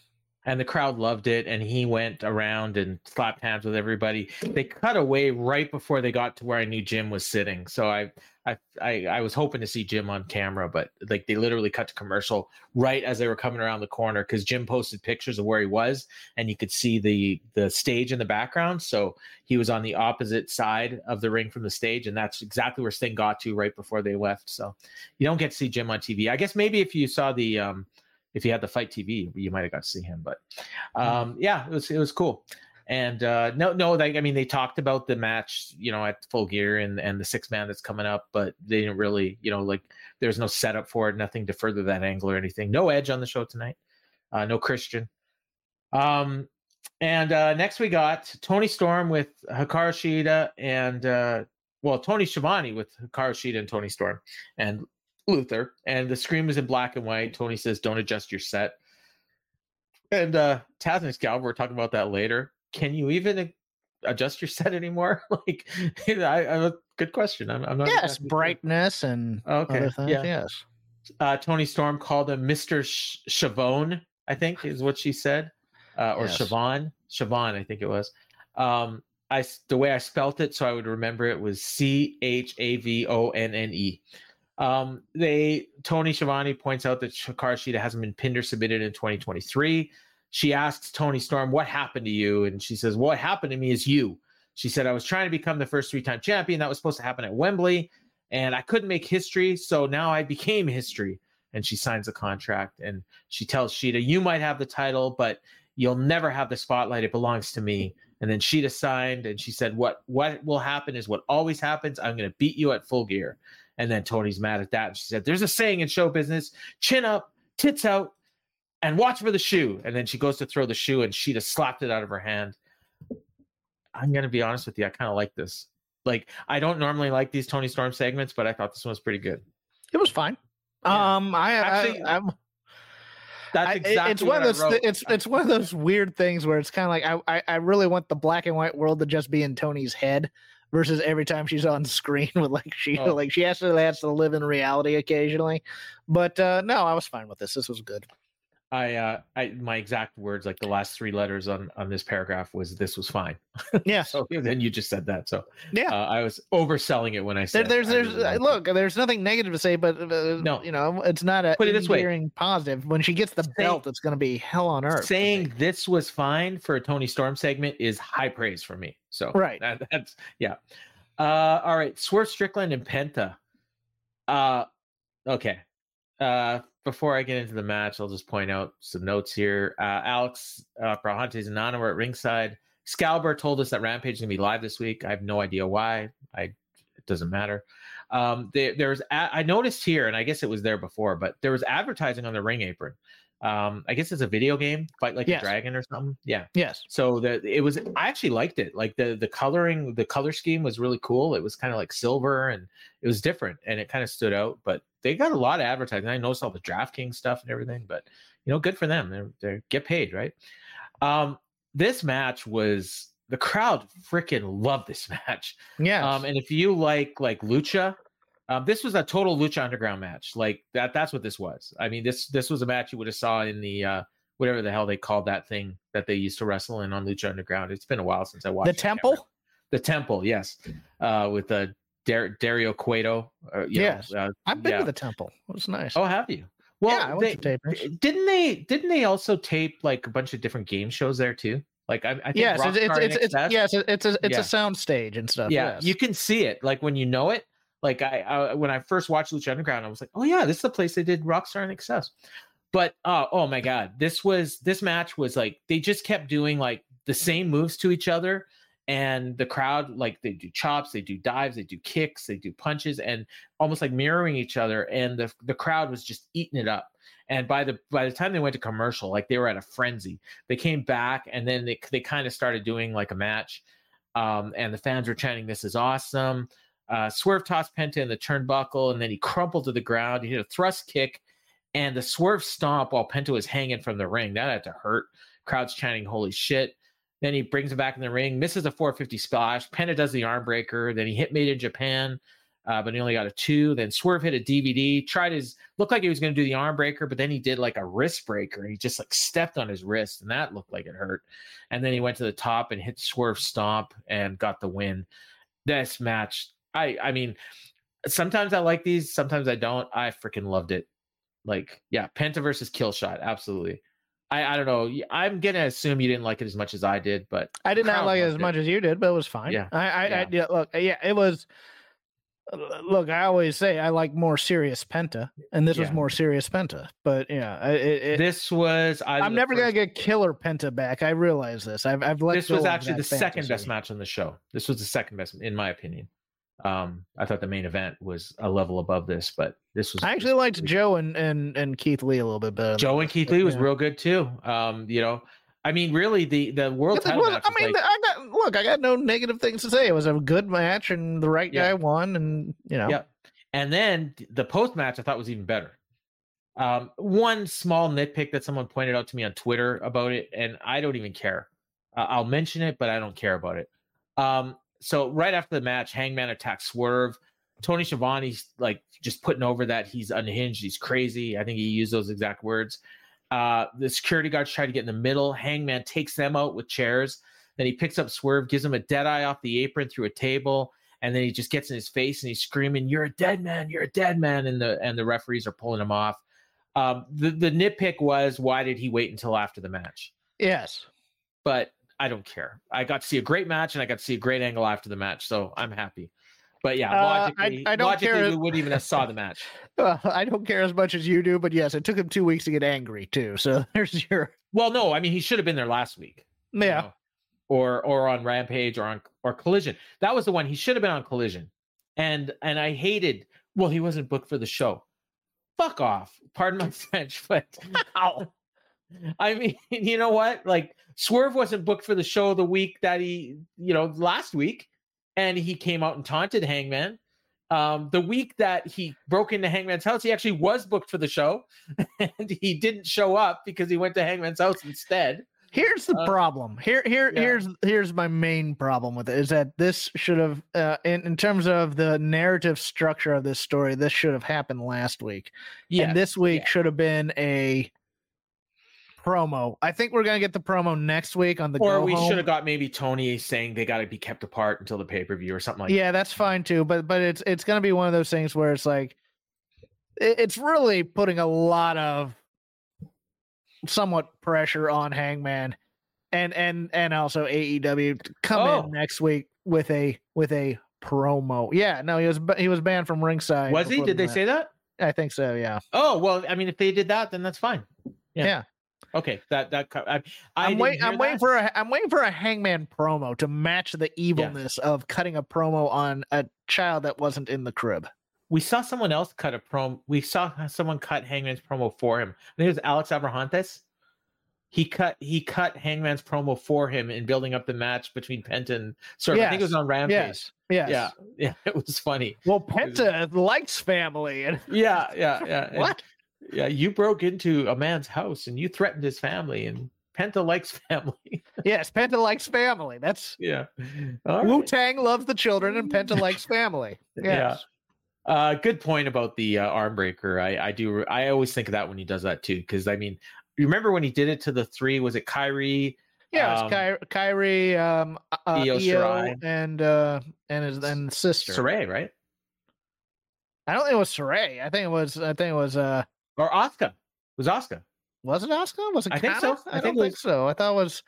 And the crowd loved it, and he went around and slapped hands with everybody. They cut away right before they got to where I knew Jim was sitting, so I. I, I I was hoping to see Jim on camera, but like they literally cut to commercial right as they were coming around the corner because Jim posted pictures of where he was, and you could see the the stage in the background. So he was on the opposite side of the ring from the stage, and that's exactly where Sting got to right before they left. So you don't get to see Jim on TV. I guess maybe if you saw the um if you had the fight TV, you might have got to see him. But um yeah, it was it was cool. And uh no no like I mean they talked about the match, you know, at full gear and and the six man that's coming up, but they didn't really, you know, like there's no setup for it, nothing to further that angle or anything. No edge on the show tonight. Uh no Christian. Um and uh next we got Toni Storm with Hikaru Shida and uh well Tony Schiavone with Hikaru Shida and Toni Storm and Luther. And the screen was in black and white. Tony says, Don't adjust your set. And uh Taz and Excalibur, we're talking about that later. Can you even adjust your set anymore? like I, I good question. I'm, I'm not Yes, exactly sure. brightness and Okay, other things. yeah. Yes. uh, Toni Storm called him Mr. Sh- Chavone, I think is what she said, uh, or Yes. Chavon, Chavon, I think it was. Um, I the way I spelt it, so I would remember it was C H A V O N N E. Um, they Tony Schiavone points out that Hikaru Shida hasn't been pinned or submitted in 2023. She asks Toni Storm, "What happened to you?" And she says, "What happened to me is you." She said, "I was trying to become the first three-time champion. That was supposed to happen at Wembley, and I couldn't make history, so now I became history." And she signs a contract, and she tells Shida, "You might have the title, but you'll never have the spotlight. It belongs to me." And then Shida signed, and she said, "What what will happen is what always happens. I'm going to beat you at full gear." And then Toni's mad at that, and she said, "There's a saying in show business: chin up, tits out, and watch for the shoe." And then she goes to throw the shoe, and Shida slapped it out of her hand. I'm going to be honest with you. I kind of like this. Like, I don't normally like these Toni Storm segments, but I thought this one was pretty good. It was fine. Yeah. Um, I, Actually, I, I'm, That's I- exactly it's one of those. wrote. It's it's one of those weird things where it's kind of like I, I I really want the black and white world to just be in Toni's head versus every time she's on screen with like she Oh. like she actually has to live in reality occasionally. But uh no, I was fine with this. This was good. I, uh, I, my exact words, like the last three letters on on this paragraph, was "This was fine." Yeah, So then you just said that. So yeah. uh, I was overselling it when I There, said. there's I there's really liked it. look, there's nothing negative to say, but uh, No. you know, it's not a Put it this way. positive. When she gets the Saying- belt, it's going to be hell on earth. saying this was fine for a Toni Storm segment is high praise for me. So Right. that, that's yeah. Uh, all right, Swerve Strickland and Penta. Uh, okay. Uh, before I get into the match, I'll just point out some notes here. Uh, Alex uh, Brahantes and Nana were at ringside. Excalibur told us that Rampage is gonna be live this week. I have no idea why. I it doesn't matter. Um, there, there's a- I noticed here, and I guess it was there before, but there was advertising on the ring apron. Um, I guess it's a video game, Fight Like Yes. a Dragon or something. Yeah. yes, So the it was I actually liked it. Like the the coloring, the color scheme was really cool. It was kind of like silver and it was different and it kind of stood out. But they got a lot of advertising. I noticed all the DraftKings stuff and everything. But you know, good for them. They're they get paid, right? Um, this match was the crowd freaking loved this match. yeah Um, and if you like like lucha, um, this was a total lucha underground match. Like that. That's what this was. I mean this this was a match you would have saw in the uh, whatever the hell they called that thing that they used to wrestle in on lucha underground. It's been a while since I watched the it. Temple. The temple, yes, uh, with the Dar- Dario Cueto. Uh, you know, Yes. uh, I've been yeah. to the temple. It was nice. Oh, have you? Well, yeah, I they- went to didn't they? Didn't they also tape like a bunch of different game shows there too? Like I, I think Yes, it's it's it's, it's yes, it's a it's Yeah. a sound stage and stuff. yeah, yes. you can see it like when you know it. Like I, I when I first watched Lucha Underground, I was like, oh yeah, this is the place they did Rockstar and Excess. But uh, oh my god, this was this match was like they just kept doing like the same moves to each other, and the crowd like they do chops, they do dives, they do kicks, they do punches, and almost like mirroring each other, and the the crowd was just eating it up. And by the by the time they went to commercial, like they were at a frenzy. They came back, and then they they kind of started doing like a match, um, and the fans were chanting, "This is awesome." Uh, swerve tossed Penta in the turnbuckle, and then he crumpled to the ground. He hit a thrust kick, and the swerve stomp while Penta was hanging from the ring. That had to hurt. Crowd's chanting, "Holy shit!" Then he brings him back in the ring, misses a 450 splash. Penta does the arm breaker. Then he hit Made in Japan, uh, but he only got a two. Then Swerve hit a DVD, tried his looked like he was going to do the arm breaker, but then he did like a wrist breaker. And he just like stepped on his wrist, and that looked like it hurt. And then he went to the top and hit Swerve stomp and got the win. This match, I I mean, sometimes I like these, sometimes I don't. I freaking loved it. Like, yeah, Penta versus Killshot, absolutely. I, I don't know. I'm gonna assume you didn't like it as much as I did, but I did not like it as much as you did, but it was fine. Yeah. I, I, Yeah. I yeah, look, yeah, it was. uh, Look, I always say I like more serious Penta, and this was more serious Penta. But yeah, it, it, this was I'm never gonna get killer Penta back. I realize this. I've I've let this was actually the that second best match on the show. This was the second best, in my opinion. Um, I thought the main event was a level above this, but this was I actually liked Joe and, and and Keith Lee a little bit better. Joe and Keith Lee was yeah. real good too. Um, you know, I mean, really, the the world title was- match. I mean, like, I got look. I got no negative things to say. It was a good match, and the right Yeah. guy won, and you know, Yeah. And then the post match I thought was even better. Um, one small nitpick that someone pointed out to me on Twitter about it, and I don't even care. Uh, I'll mention it, but I don't care about it. Um, so right after the match, Hangman attacks Swerve. Tony Schiavone's like just putting over that he's unhinged, he's crazy. I think he used those exact words. Uh, the security guards try to get in the middle. Hangman takes them out with chairs. Then he picks up Swerve, gives him a dead eye off the apron through a table, and then he just gets in his face and he's screaming, "You're a dead man! You're a dead man!" And the and the referees are pulling him off. Um, the the nitpick was why did he wait until after the match? yes, But I don't care. I got to see a great match and I got to see a great angle after the match, so I'm happy. But yeah, Uh, I- logically, I don't logically care- we wouldn't even have saw the match. Well, I don't care as much as you do, but yes, it took him two weeks to get angry too. So there's your Well, no, I mean he should have been there last week. you yeah. know? or or on Rampage or on or Collision. That was the one he should have been on Collision, and and I hated. Well, he wasn't booked for the show. Fuck off. Pardon my French, but Ow. I mean, you know what? Like Swerve wasn't booked for the show of the week that he, you know, last week, and he came out and taunted Hangman. Um, the week that he broke into Hangman's house, he actually was booked for the show, and he didn't show up because he went to Hangman's house instead. Here's the Uh, problem. Here, here, yeah. here's here's my main problem with it is that this should have, uh, in in terms of the narrative structure of this story, this should have happened last week, Yeah, and this week yeah. should have been a promo. I think we're gonna get the promo next week on the or we should have got maybe Tony saying they got to be kept apart until the pay per view or something like. yeah, that's fine too. But but it's it's gonna be one of those things where it's like it- it's really putting a lot of somewhat pressure on Hangman and and and also AEW to come Oh. in next week with a with a promo. Yeah, no, he was he was banned from ringside. Was he? Did they match. say that? I think so. Yeah. Oh well, I mean, if they did that, then that's fine. Yeah. Yeah. Okay, that that I, I I'm didn't waiting. I'm waiting for a. I'm waiting for a Hangman promo to match the evilness of cutting a promo on a child that wasn't in the crib. We saw someone else cut a promo. We saw someone cut Hangman's promo for him. I think it was Alex Abrahantes. He cut he cut Hangman's promo for him in building up the match between Penta and Swerve. I think it was on Rampage. Yes. Yes. Yeah, yeah, it was funny. Well, Penta likes family, and Yeah, yeah, yeah. what? Yeah, you broke into a man's house and you threatened his family, and Penta likes family. Yes, Penta likes family. That's yeah. Right. Wu Tang loves the children, and Penta likes family. Yeah. Uh, good point about the uh, arm breaker. I, I do. I always think of that when he does that too. Because I mean, you remember when he did it to the three? Was it Kyrie? Yeah, Um, it's Ky- Kyrie, um, uh, Io Io, Shirai. and uh, and his and sister. Saray, right? I don't think it was Saray. I think it was. I think it was. Uh, Or Oscar? It was Oscar? was it Oscar? Was it? I think so. I, I don't think it think so. I thought it was.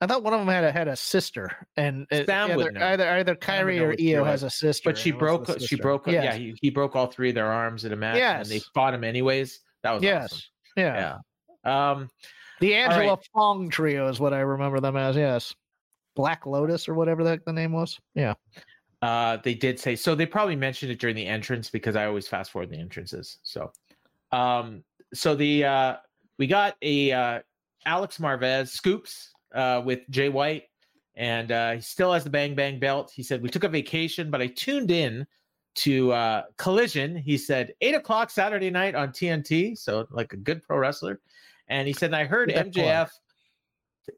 I thought one of them had a had a sister, and it, either, either either Kyrie or Io has a sister, But she was broke. She broke. Yes. Yeah, he, he broke all three of their arms in a match, and they fought him anyways. That was yes, awesome. yeah. Yeah. Um. The Angela right. Fong trio is what I remember them as. Yes, Black Lotus or whatever that the name was. Yeah. Uh, they did say so. They probably mentioned it during the entrance because I always fast forward the entrances. So, um, so the uh, we got a uh, Alex Marvez scoops uh, with Jay White, and uh, he still has the Bang Bang belt. He said we took a vacation, but I tuned in to uh, Collision. He said eight o'clock Saturday night on TNT. So like a good pro wrestler, and he said I heard Get that plug. MJF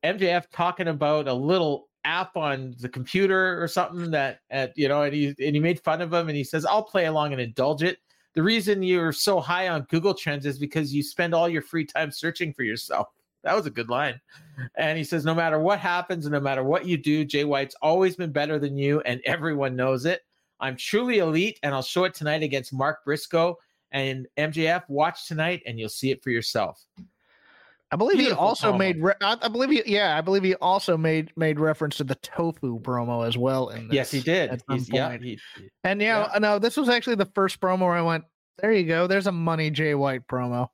MJF talking about a little app on the computer or something that at you know and he and he made fun of him and he says I'll play along and indulge it. The reason you're so high on Google Trends is because you spend all your free time searching for yourself. That was a good line. And he says no matter what happens and no matter what you do, Jay White's always been better than you and everyone knows it. I'm truly elite and I'll show it tonight against Mark Briscoe and MJF. Watch tonight and you'll see it for yourself. I believe he also promo. made. Re- I, I believe he. Yeah, I believe he also made made reference to the tofu promo as well. In Yes, he did. At some He's, yeah, he, and yeah, no, this was actually the first promo where I went. There you go. There's a money Jay White promo,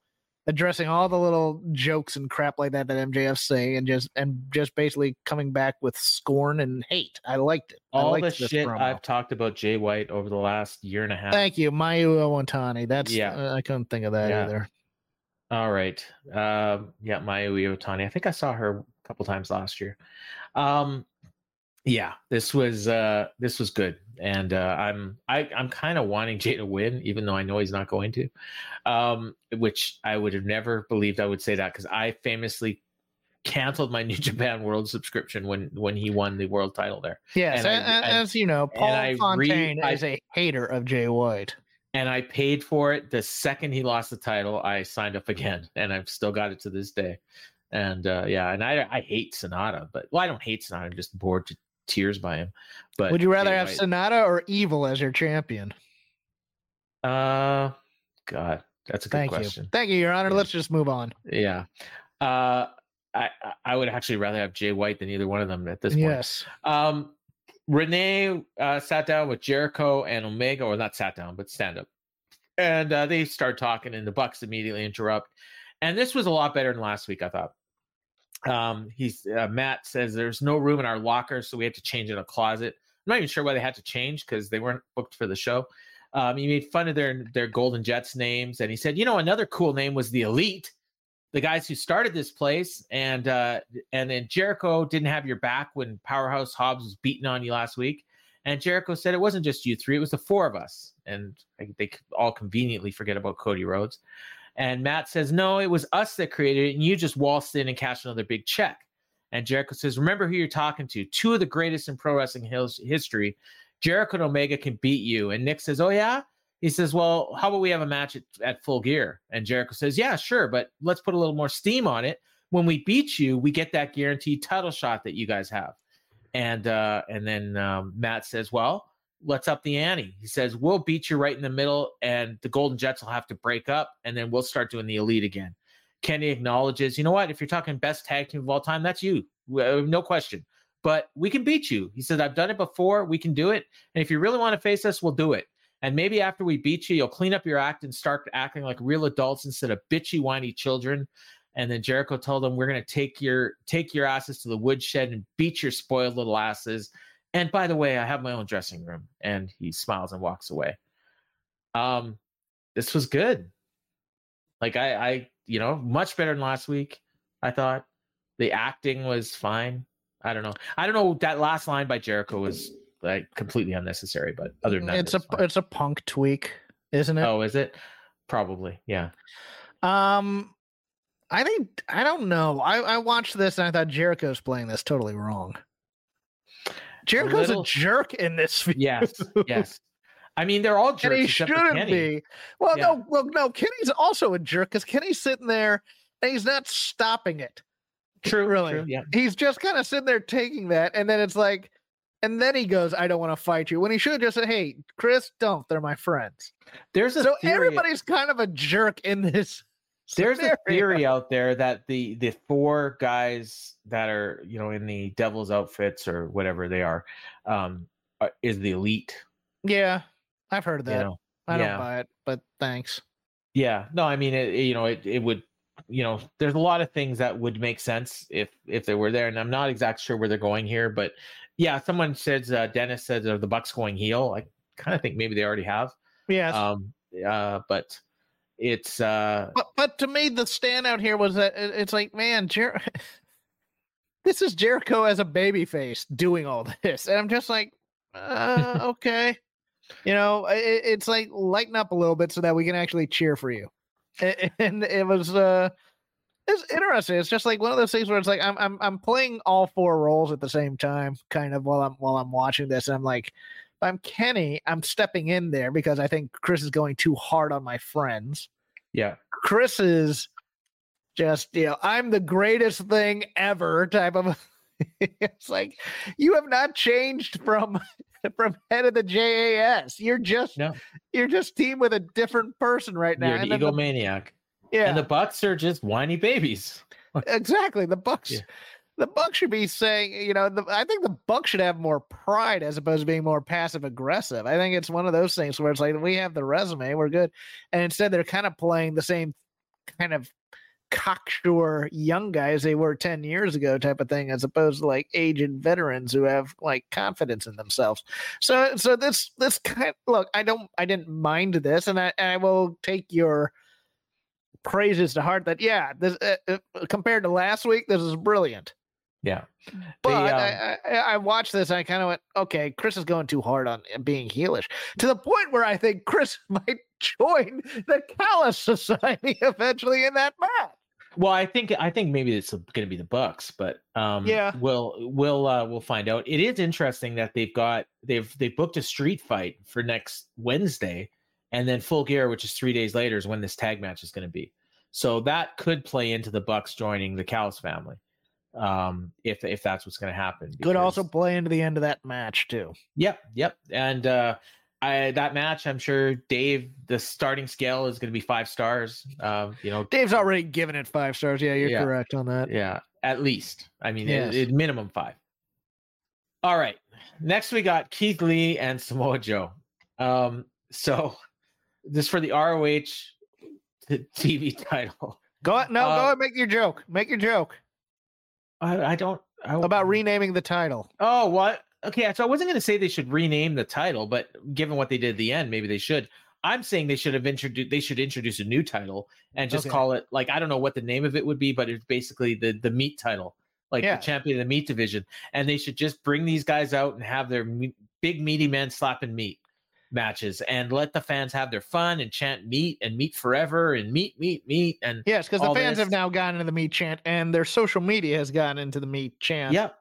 addressing all the little jokes and crap like that that MJF say, and just and just basically coming back with scorn and hate. I liked it. I all liked the this shit promo. I've talked about Jay White over the last year and a half. Thank you, Mayu Iwatani. That's Yeah. uh, I couldn't think of that Yeah. either. All right. Um, yeah, Mayu Iwatani. I think I saw her a couple times last year. Um, yeah, this was uh this was good. And uh I'm I, I'm kind of wanting Jay to win, even though I know he's not going to. Um, which I would have never believed I would say that because I famously canceled my New Japan World subscription when when he won the world title there. Yes, And I- as you know, Paul I re- Fontaine is a hater of Jay White. And I paid for it the second he lost the title. I signed up again, and I've still got it to this day. And uh, yeah, and I I hate SANADA, but well, I don't hate SANADA. I'm just bored to tears by him. But Would you rather Jay have SANADA or Evil as your champion? Uh, God, that's a good Thank question. you. Thank you, Your Honor. Yeah. Let's just move on. Yeah, uh, I I- I would actually rather have Jay White than either one of them at this point. Yes. Um, Renee uh, sat down with Jericho and Omega, or not sat down, but stand up, and uh, they start talking, and the Bucks immediately interrupt. And this was a lot better than last week, I thought. Um, he's uh, Matt says there's no room in our locker, so we had to change in a closet. I'm not even sure why they had to change because they weren't booked for the show. Um, he made fun of their their Golden Jets names, and he said, you know, another cool name was the Elite, the guys who started this place, and uh, and then Jericho didn't have your back when Powerhouse Hobbs was beating on you last week. And Jericho said it wasn't just you three; it was the four of us, and they all conveniently forget about Cody Rhodes. And Matt says, no, it was us that created it, and you just waltzed in and cashed another big check. And Jericho says, remember who you're talking to. Two of the greatest in pro wrestling history. Jericho and Omega can beat you. And Nick says, oh, yeah? He says, well, how about we have a match at, at full gear? And Jericho says, yeah, sure, but let's put a little more steam on it. When we beat you, we get that guaranteed title shot that you guys have. And uh, and then um, Matt says, well, let's up the ante. He says, We'll beat you right in the middle, and the Golden Jets will have to break up, and then we'll start doing the elite again. Kenny acknowledges, you know what? If you're talking best tag team of all time, that's you. No question. But we can beat you. He says, I've done it before. We can do it. And if you really want to face us, we'll do it. And maybe after we beat you, you'll clean up your act and start acting like real adults instead of bitchy, whiny children. And then Jericho told them, "We're going to take your take your asses to the woodshed and beat your spoiled little asses." And by the way, I have my own dressing room. And he smiles and walks away. Um, this was good. Like I, I, you know, much better than last week. I thought the acting was fine. I don't know. I don't know. That last line by Jericho was like completely unnecessary. But other than that, it's a fine. it's a punk tweak, isn't it? Oh, is it? Probably, yeah. Um, I think I don't know. I I watched this and I thought Jericho's playing this totally wrong. Jericho's a, little, a jerk in this. View. Yes, yes. I mean, they're all jerks. And he shouldn't be. Well, yeah. no, well, no. Kenny's also a jerk because Kenny's sitting there and he's not stopping it. True, really. True, yeah. He's just kind of sitting there taking that, and then it's like, and then he goes, "I don't want to fight you." When he should have just said, "Hey, Chris, don't. They're my friends." There's a so theory. everybody's kind of a jerk in this there's a theory out there that the the four guys that are you know in the devil's outfits or whatever they are um uh, is the elite yeah i've heard of that you know? i yeah. don't buy it but thanks yeah no i mean it, you know it, it would you know there's a lot of things that would make sense if if they were there and i'm not exactly sure where they're going here but yeah someone says uh, dennis says are the bucks going heel? I kind of think maybe they already have. Yeah um uh but it's uh but, but to me the standout here was that it's like man Jer- this is jericho as a baby face doing all this and i'm just like uh, okay. You know it, it's like lighten up a little bit so that we can actually cheer for you. And, and it was uh it's interesting it's just like one of those things where it's like I'm, I'm i'm playing all four roles at the same time kind of while i'm while i'm watching this and i'm like I'm Kenny, I'm stepping in there because I think Chris is going too hard on my friends. Yeah. Chris is just, you know, I'm the greatest thing ever type of it's like you have not changed from from head of the JAS. You're just no. you're just team with a different person right now. You're an egomaniac. The, yeah. And the Bucks are just whiny babies. exactly. The Bucks yeah the Buck should be saying, you know, the, I think the Buck should have more pride as opposed to being more passive aggressive. I think it's one of those things where it's like we have the resume, we're good, and instead they're kind of playing the same kind of cocksure young guys they were 10 years ago type of thing as opposed to like aged veterans who have like confidence in themselves so so this this kind look i don't i didn't mind this and i i will take your praises to heart that yeah this uh, uh, compared to last week this is brilliant yeah. But the, um, I, I, I, watched this I kind of went, okay, Chris is going too hard on being heelish to the point where I think Chris might join the Callis Society eventually in that match. Well, I think I think maybe it's going to be the Bucks, but um, yeah, we'll we'll uh, we'll find out. It is interesting that they've got they've they booked a street fight for next Wednesday, and then Full Gear, which is three days later, is when this tag match is going to be. So that could play into the Bucks joining the Callis family um, if if that's what's going to happen. Because, Could also play into the end of that match too. Yep, yep. And uh, I that match, I'm sure Dave, the starting scale is going to be five stars. Um, you know, Dave's already given it five stars. Yeah, you're yeah, correct on that. Yeah, at least. I mean, yes. it, it, minimum five. All right. Next, we got Keith Lee and Samoa Joe. Um, so this for the ROH TV title. Go on, no, uh, go ahead, make your joke. Make your joke. I, I don't. I, About renaming the title. Oh, what? Okay, so I wasn't going to say they should rename the title, but given what they did at the end, maybe they should. I'm saying they should have introduced. They should introduce a new title and just Okay. call it like I don't know what the name of it would be, but it's basically the the meat title, like Yeah. the champion of the meat division. And they should just bring these guys out and have their me- big meaty men slapping meat matches and let the fans have their fun and chant meat and meat forever and meat meat meat and Yes, because the fans have now gotten into the meat chant, and their social media has gotten into the meat chant. Yep.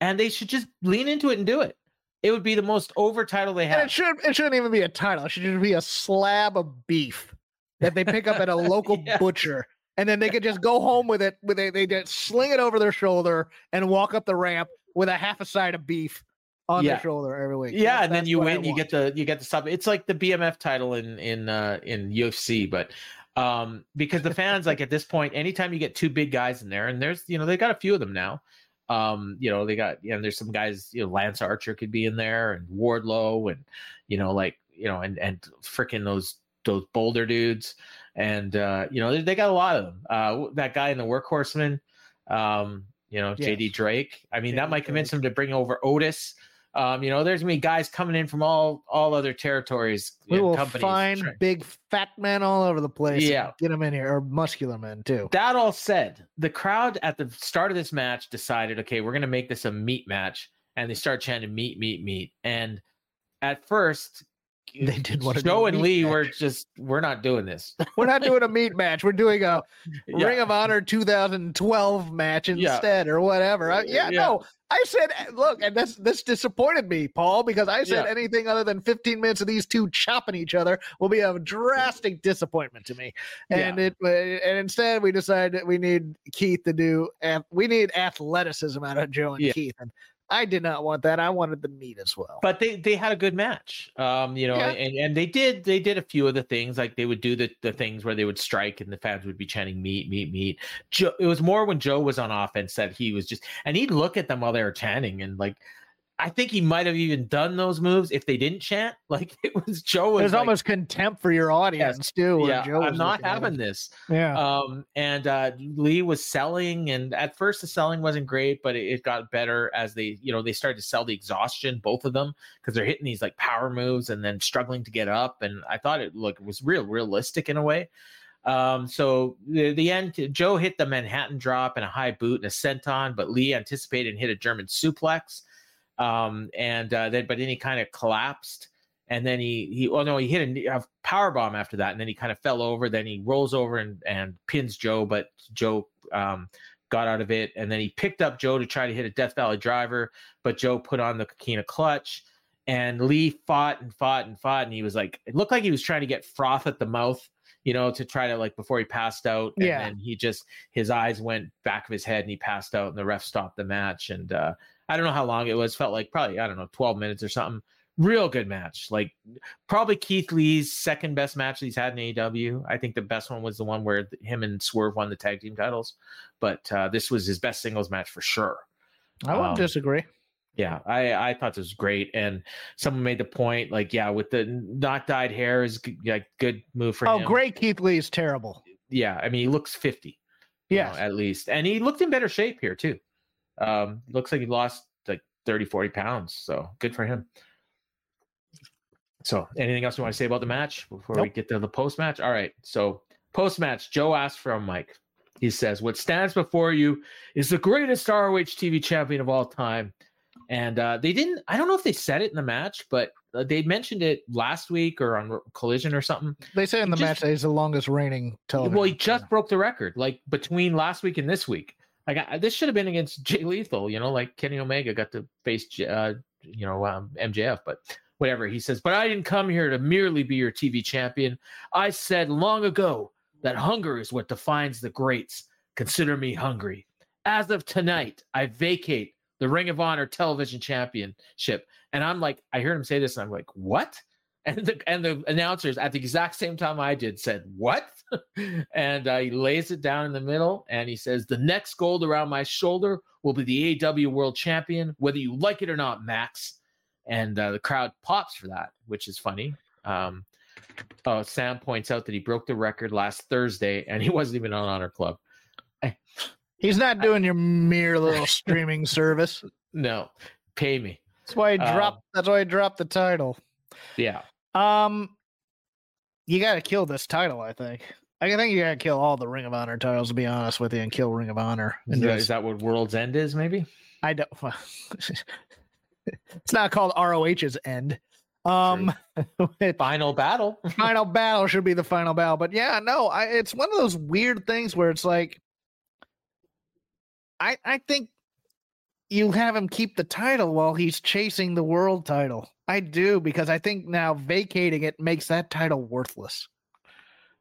And they should just lean into it and do it. It would be the most over title they And have. it should it shouldn't even be a title. It should just be a slab of beef that they pick up at a local Yeah. butcher. And then they could just go home with it. With they they just sling it over their shoulder and walk up the ramp with a half a side of beef on Yeah. their shoulder every week. yeah, That- and then you win, you get the you get the sub. It's like the BMF title in in uh in UFC, but um because the fans like at this point, anytime you get two big guys in there, and there's you know they got a few of them now. Um, you know, they got you know, there's some guys, you know, Lance Archer could be in there and Wardlow and you know, like, you know, and and freaking those those boulder dudes. And uh, you know, they, they got a lot of them. Uh that guy in the Workhorsemen, um, you know, JD Drake. I mean, that might convince Drake. him to bring over Otis. Um, you know, there's gonna be guys coming in from all all other territories. We will companies find big fat men all over the place. Yeah. Get them in here, or muscular men too. That all said, the crowd at the start of this match decided, okay, we're gonna make this a meat match, and they start chanting meat, meat, meat. And at first, They did wanna do Joe and Lee match. were just, we're not doing this. We're not doing a meat match. We're doing a Yeah. Ring of Honor 2012 match Yeah. instead, or whatever. I- yeah, Yeah. no, I said, eh, look, and this this disappointed me, Paul, because I said Yeah. anything other than 15 minutes of these two chopping each other will be a drastic disappointment to me. And it uh, and instead we decided that we need Keith to do, we need athleticism out of Joe and Yeah. Keith, and I did not want that. I wanted the meat as well. but they they had a good match um you know Yeah. and and they did they did a few of the things like they would do the the things where they would strike and the fans would be chanting meat meat meat joe it was more when joe was on offense that he was just and he'd look at them while they were chanting and like i think he might have even done those moves if they didn't chant like it was joe was There's like, almost contempt for your audience too. yeah Joe i'm not looking at him. having this Yeah. um and uh lee was selling and at first the selling wasn't great but it, it got better as they you know they started to sell the exhaustion both of them because they're hitting these like power moves and then struggling to get up and i thought it look it was real realistic in a way um so the, the end joe hit the manhattan drop and a high boot and a senton but lee anticipated and hit a german suplex um and uh then but then he kind of collapsed and then he he oh no he hit a, a power bomb after that and then he kind of fell over then he rolls over and and pins joe but joe um got out of it and then he picked up joe to try to hit a death valley driver but joe put on the kakina clutch and lee fought and fought and fought and he was like it looked like he was trying to get froth at the mouth you know to try to like before he passed out and Yeah. then he just his eyes went back of his head and he passed out and the ref stopped the match and uh i don't know how long it was felt like probably i don't know 12 minutes or something real good match. Like probably Keith Lee's second best match that he's had in AEW. I think the best one was the one where him and Swerve won the tag team titles, but uh, this was his best singles match for sure. I won't um, disagree. Yeah, I I thought this was great, and someone made the point like, yeah, with the not dyed hair is like good move for Oh, him. great. Keith Lee is terrible. Yeah, I mean he looks fifty. you know, at least, and he looked in better shape here too. Um, looks like he lost like 30, 40 pounds, so good for him. So, anything else you want to say about the match before we get to the post match? All right. So, post match, Joe asked from Mike. He says, "What stands before you is the greatest ROH TV champion of all time." And uh, they didn't. I don't know if they said it in the match, but uh, they mentioned it last week or on Collision or something. They say in the just- match that he's the longest reigning television. Well, he just broke the record, like between last week and this week. Like I, this should have been against Jay Lethal, you know, like Kenny Omega got to face, uh, you know, um, MJF, but whatever. He says, but I didn't come here to merely be your TV champion. I said long ago that hunger is what defines the greats. Consider me hungry. As of tonight, I vacate the Ring of Honor Television Championship. And I'm like, I heard him say this, and I'm like, what? And the and the announcers at the exact same time I did said, "What?" and uh, he lays it down in the middle, and he says, "The next gold around my shoulder will be the AW World Champion, whether you like it or not, Max." And uh, the crowd pops for that, which is funny. Um, oh, Sam points out that he broke the record last Thursday, and he wasn't even on Honor Club. He's not doing your mere little streaming service. No, pay me. That's why he Um, dropped. that's why he dropped the title. Yeah. Um, you got to kill this title. I think. I think you got to kill all the Ring of Honor titles. To be honest with you, and kill Ring of Honor. Is that, just- is that what World's End is? Maybe. I don't. it's not called ROH's end. Um, Final battle. final battle should be the final battle. But yeah, no, I, it's one of those weird things where it's like, I I think you have him keep the title while he's chasing the world title. I do because I think now vacating it makes that title worthless.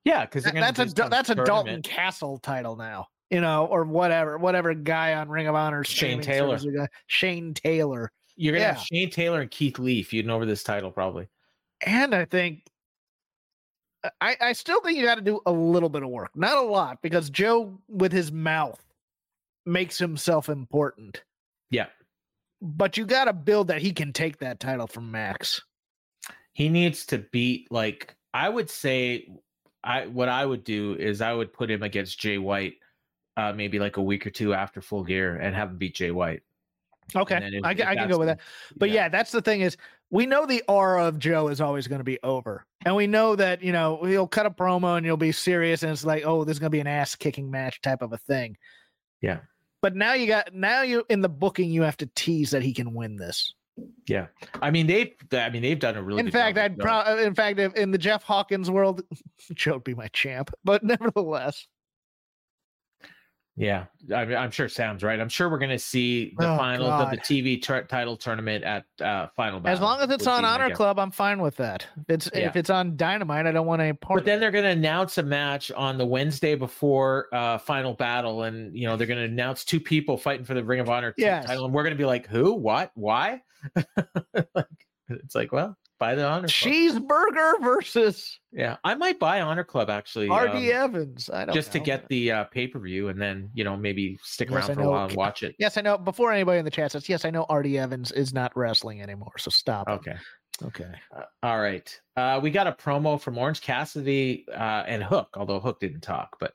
Yeah, because That- that's a that's a Dalton Castle title now, you know, or whatever, whatever guy on Ring of Honor. Shane Taylor. Shane Taylor, You're gonna yeah. have Shane Taylor and Keith Lee feuding over this title, probably. and I think. Uh, I, I still think you got to do a little bit of work, not a lot, because Joe, with his mouth, makes himself important. Yeah. But you got to build that he can take that title from Max. He needs to beat like I would say I what I would do is I would put him against Jay White uh maybe like a week or two after full gear and have him beat Jay White. Okay, if- I, if I can go with that. But yeah. that's the thing is we know the aura of Joe is always going to be over. And we know that, you know, he'll cut a promo and you'll be serious and it's like, oh, this is going to be an ass kicking match type of a thing. Yeah. But now you got now you in the booking you have to tease that he can win this. Yeah. I mean they've I mean th'ey've done a really in good fact, job I'd pro- uh, in fact if in the Jeff Hawkins world, Joe would be my champ. But nevertheless, Yeah, I I'm sure Sam's right. I'm sure we're going to see the Oh, finals of the TV tur- title tournament at uh, Final Battle. as long as it's on Honor. Club, I'm fine with that. If it's Yeah. if it's on Dynamite, I don't want any part. But then they're going to announce a match on the Wednesday before uh, Final Battle, and you know they're going to announce two people fighting for the Ring of Honor t- Yes. title, and we're going to be like, who, what, why? like, it's like, well, buy the Honor Club. Cheeseburger versus Yeah, I might buy Honor Club actually, um, Evans. I don't know. just to get the uh, pay per view, and then you know maybe stick Yes, around I for a know. while and watch it. Yes, I know. Before anybody in the chat says, yes, I know RD Evans is not wrestling anymore. So stop. Okay. Okay. Uh, all right. Uh, we got a promo from Orange Cassidy uh, and Hook, although Hook didn't talk, but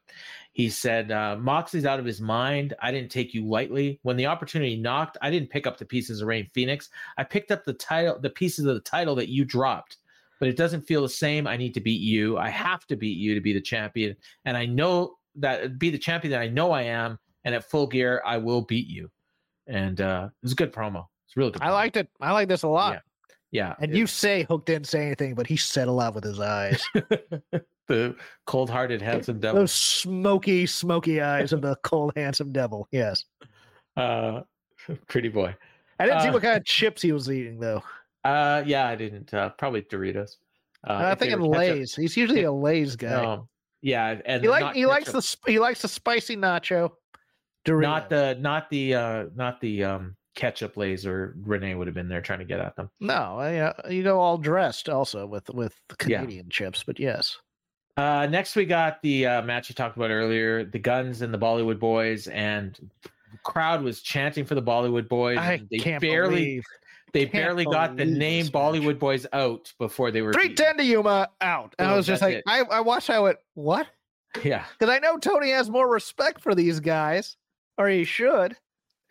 he said, uh, Moxley's out of his mind. I didn't take you lightly. When the opportunity knocked, I didn't pick up the pieces of Rey Fénix. I picked up the title, the pieces of the title that you dropped, but it doesn't feel the same. I need to beat you. I have to beat you to be the champion. And I know that be the champion that I know I am. And at full gear, I will beat you. And uh, it was a good promo. It's really good. I liked it. I like this a lot. Yeah. Yeah. And you say Hook didn't say anything, but he said a lot with his eyes. the cold-hearted handsome devil. Those smoky, smoky eyes of the cold, handsome devil. Yes. Uh, pretty boy. I didn't see Uh, what kind of chips he was eating though. Uh, yeah, I didn't. Uh, probably Doritos. Uh, I think were of ketchup- Lay's. He's usually a Lay's guy. No, yeah, and he like he likes the he likes the spicy nacho. Doritos. not the not the uh not the um ketchup laser Renee would have been there trying to get at them. no. I, uh, you go all dressed also with with the Yeah. Canadian chips, but yes. Uh, next we got the uh, match you talked about earlier, the Guns and the Bollywood Boys, and the crowd was chanting for the Bollywood Boys. I they can't barely believe they barely got the name match. Bollywood Boys out before they were three ten to Yuma out. And I was just like, it. I, I watched. I went, what? Yeah. Because I know Tony has more respect for these guys, or he should.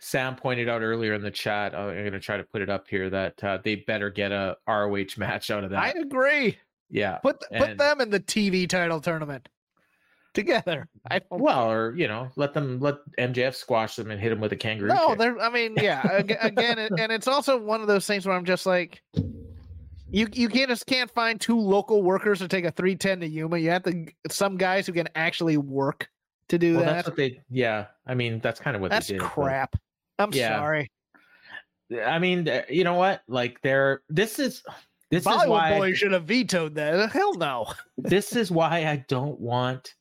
Sam pointed out earlier in the chat. uh, I'm going to try to put it up here that uh, they better get a ROH match out of that. I agree. yeah. Put put And- them in the TV title tournament together. I don't. Well, or you know, let them let MJF squash them and hit them with a kangaroo. no, kick. they're. I mean, yeah. Again, and it's also one of those things where I'm just like, you you can't just can't find two local workers to take a three ten to Yuma. You have to some guys who can actually work to do well, that. that's what they. Yeah, I mean, that's kind of what That's they did. but- crap. I'm Yeah. sorry. I mean, you know what? Like, they're this is this is why boy should have vetoed that. Hell no. this is why I don't want.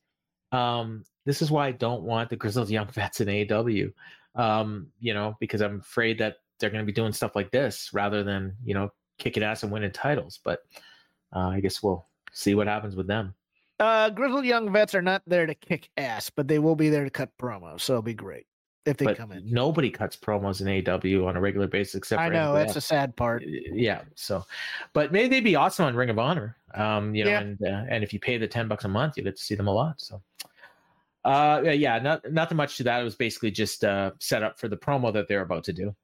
Um, this is why I don't want the Grizzled Young Vets in AEW. Um, you know, because I'm afraid that they're going to be doing stuff like this rather than you know kicking ass and winning titles. But uh, I guess we'll see what happens with them. Uh, grizzled young vets are not there to kick ass, but they will be there to cut promos. So it'll be great if they but come in. nobody cuts promos in AW on a regular basis except I know that's a sad part. yeah so but maybe they'd be awesome on ring of honor um you know Yeah. and uh, and if you pay the 10 bucks a month you get to see them a lot so Uh, yeah, yeah, not nothing much to that. It was basically just uh, set up for the promo that they're about to do.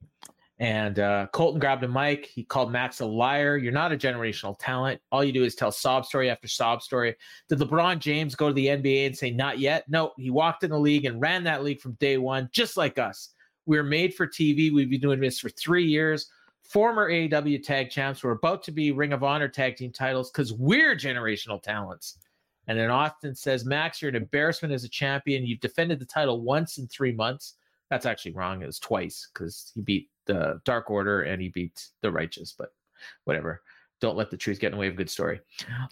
And uh, Colten grabbed a mic. He called Max a liar. You're not a generational talent. All you do is tell sob story after sob story. Did LeBron James go to the NBA and say, not yet? No, he walked in the league and ran that league from day one, just like us. We're made for TV. We've been doing this for three years. Former AEW tag champs. We're about to be Ring of Honor tag team titles because we're generational talents. And then Austin says, Max, you're an embarrassment as a champion. You've defended the title once in three months. That's actually wrong. It was twice because he beat the Dark Order and he beat the Righteous, but whatever. Don't let the truth get in the way of a good story.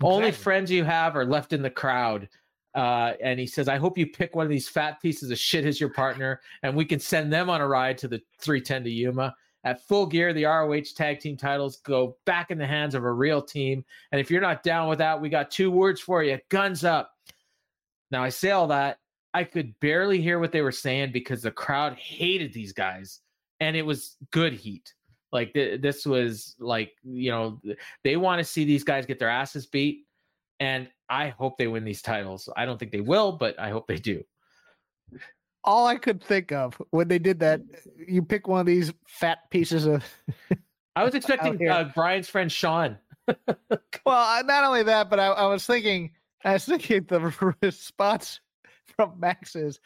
Only friends you have are left in the crowd. Uh, and he says, I hope you pick one of these fat pieces of shit as your partner, and we can send them on a ride to the 310 to Yuma. At full gear, the ROH tag team titles go back in the hands of a real team. And if you're not down with that, we got two words for you guns up. Now, I say all that. I could barely hear what they were saying because the crowd hated these guys and it was good heat. Like th- this was like you know they want to see these guys get their asses beat, and I hope they win these titles. I don't think they will, but I hope they do. All I could think of when they did that, you pick one of these fat pieces of. I was expecting uh, Bryan's friend Sean. well, not only that, but I, I was thinking, I was thinking the response from Max is,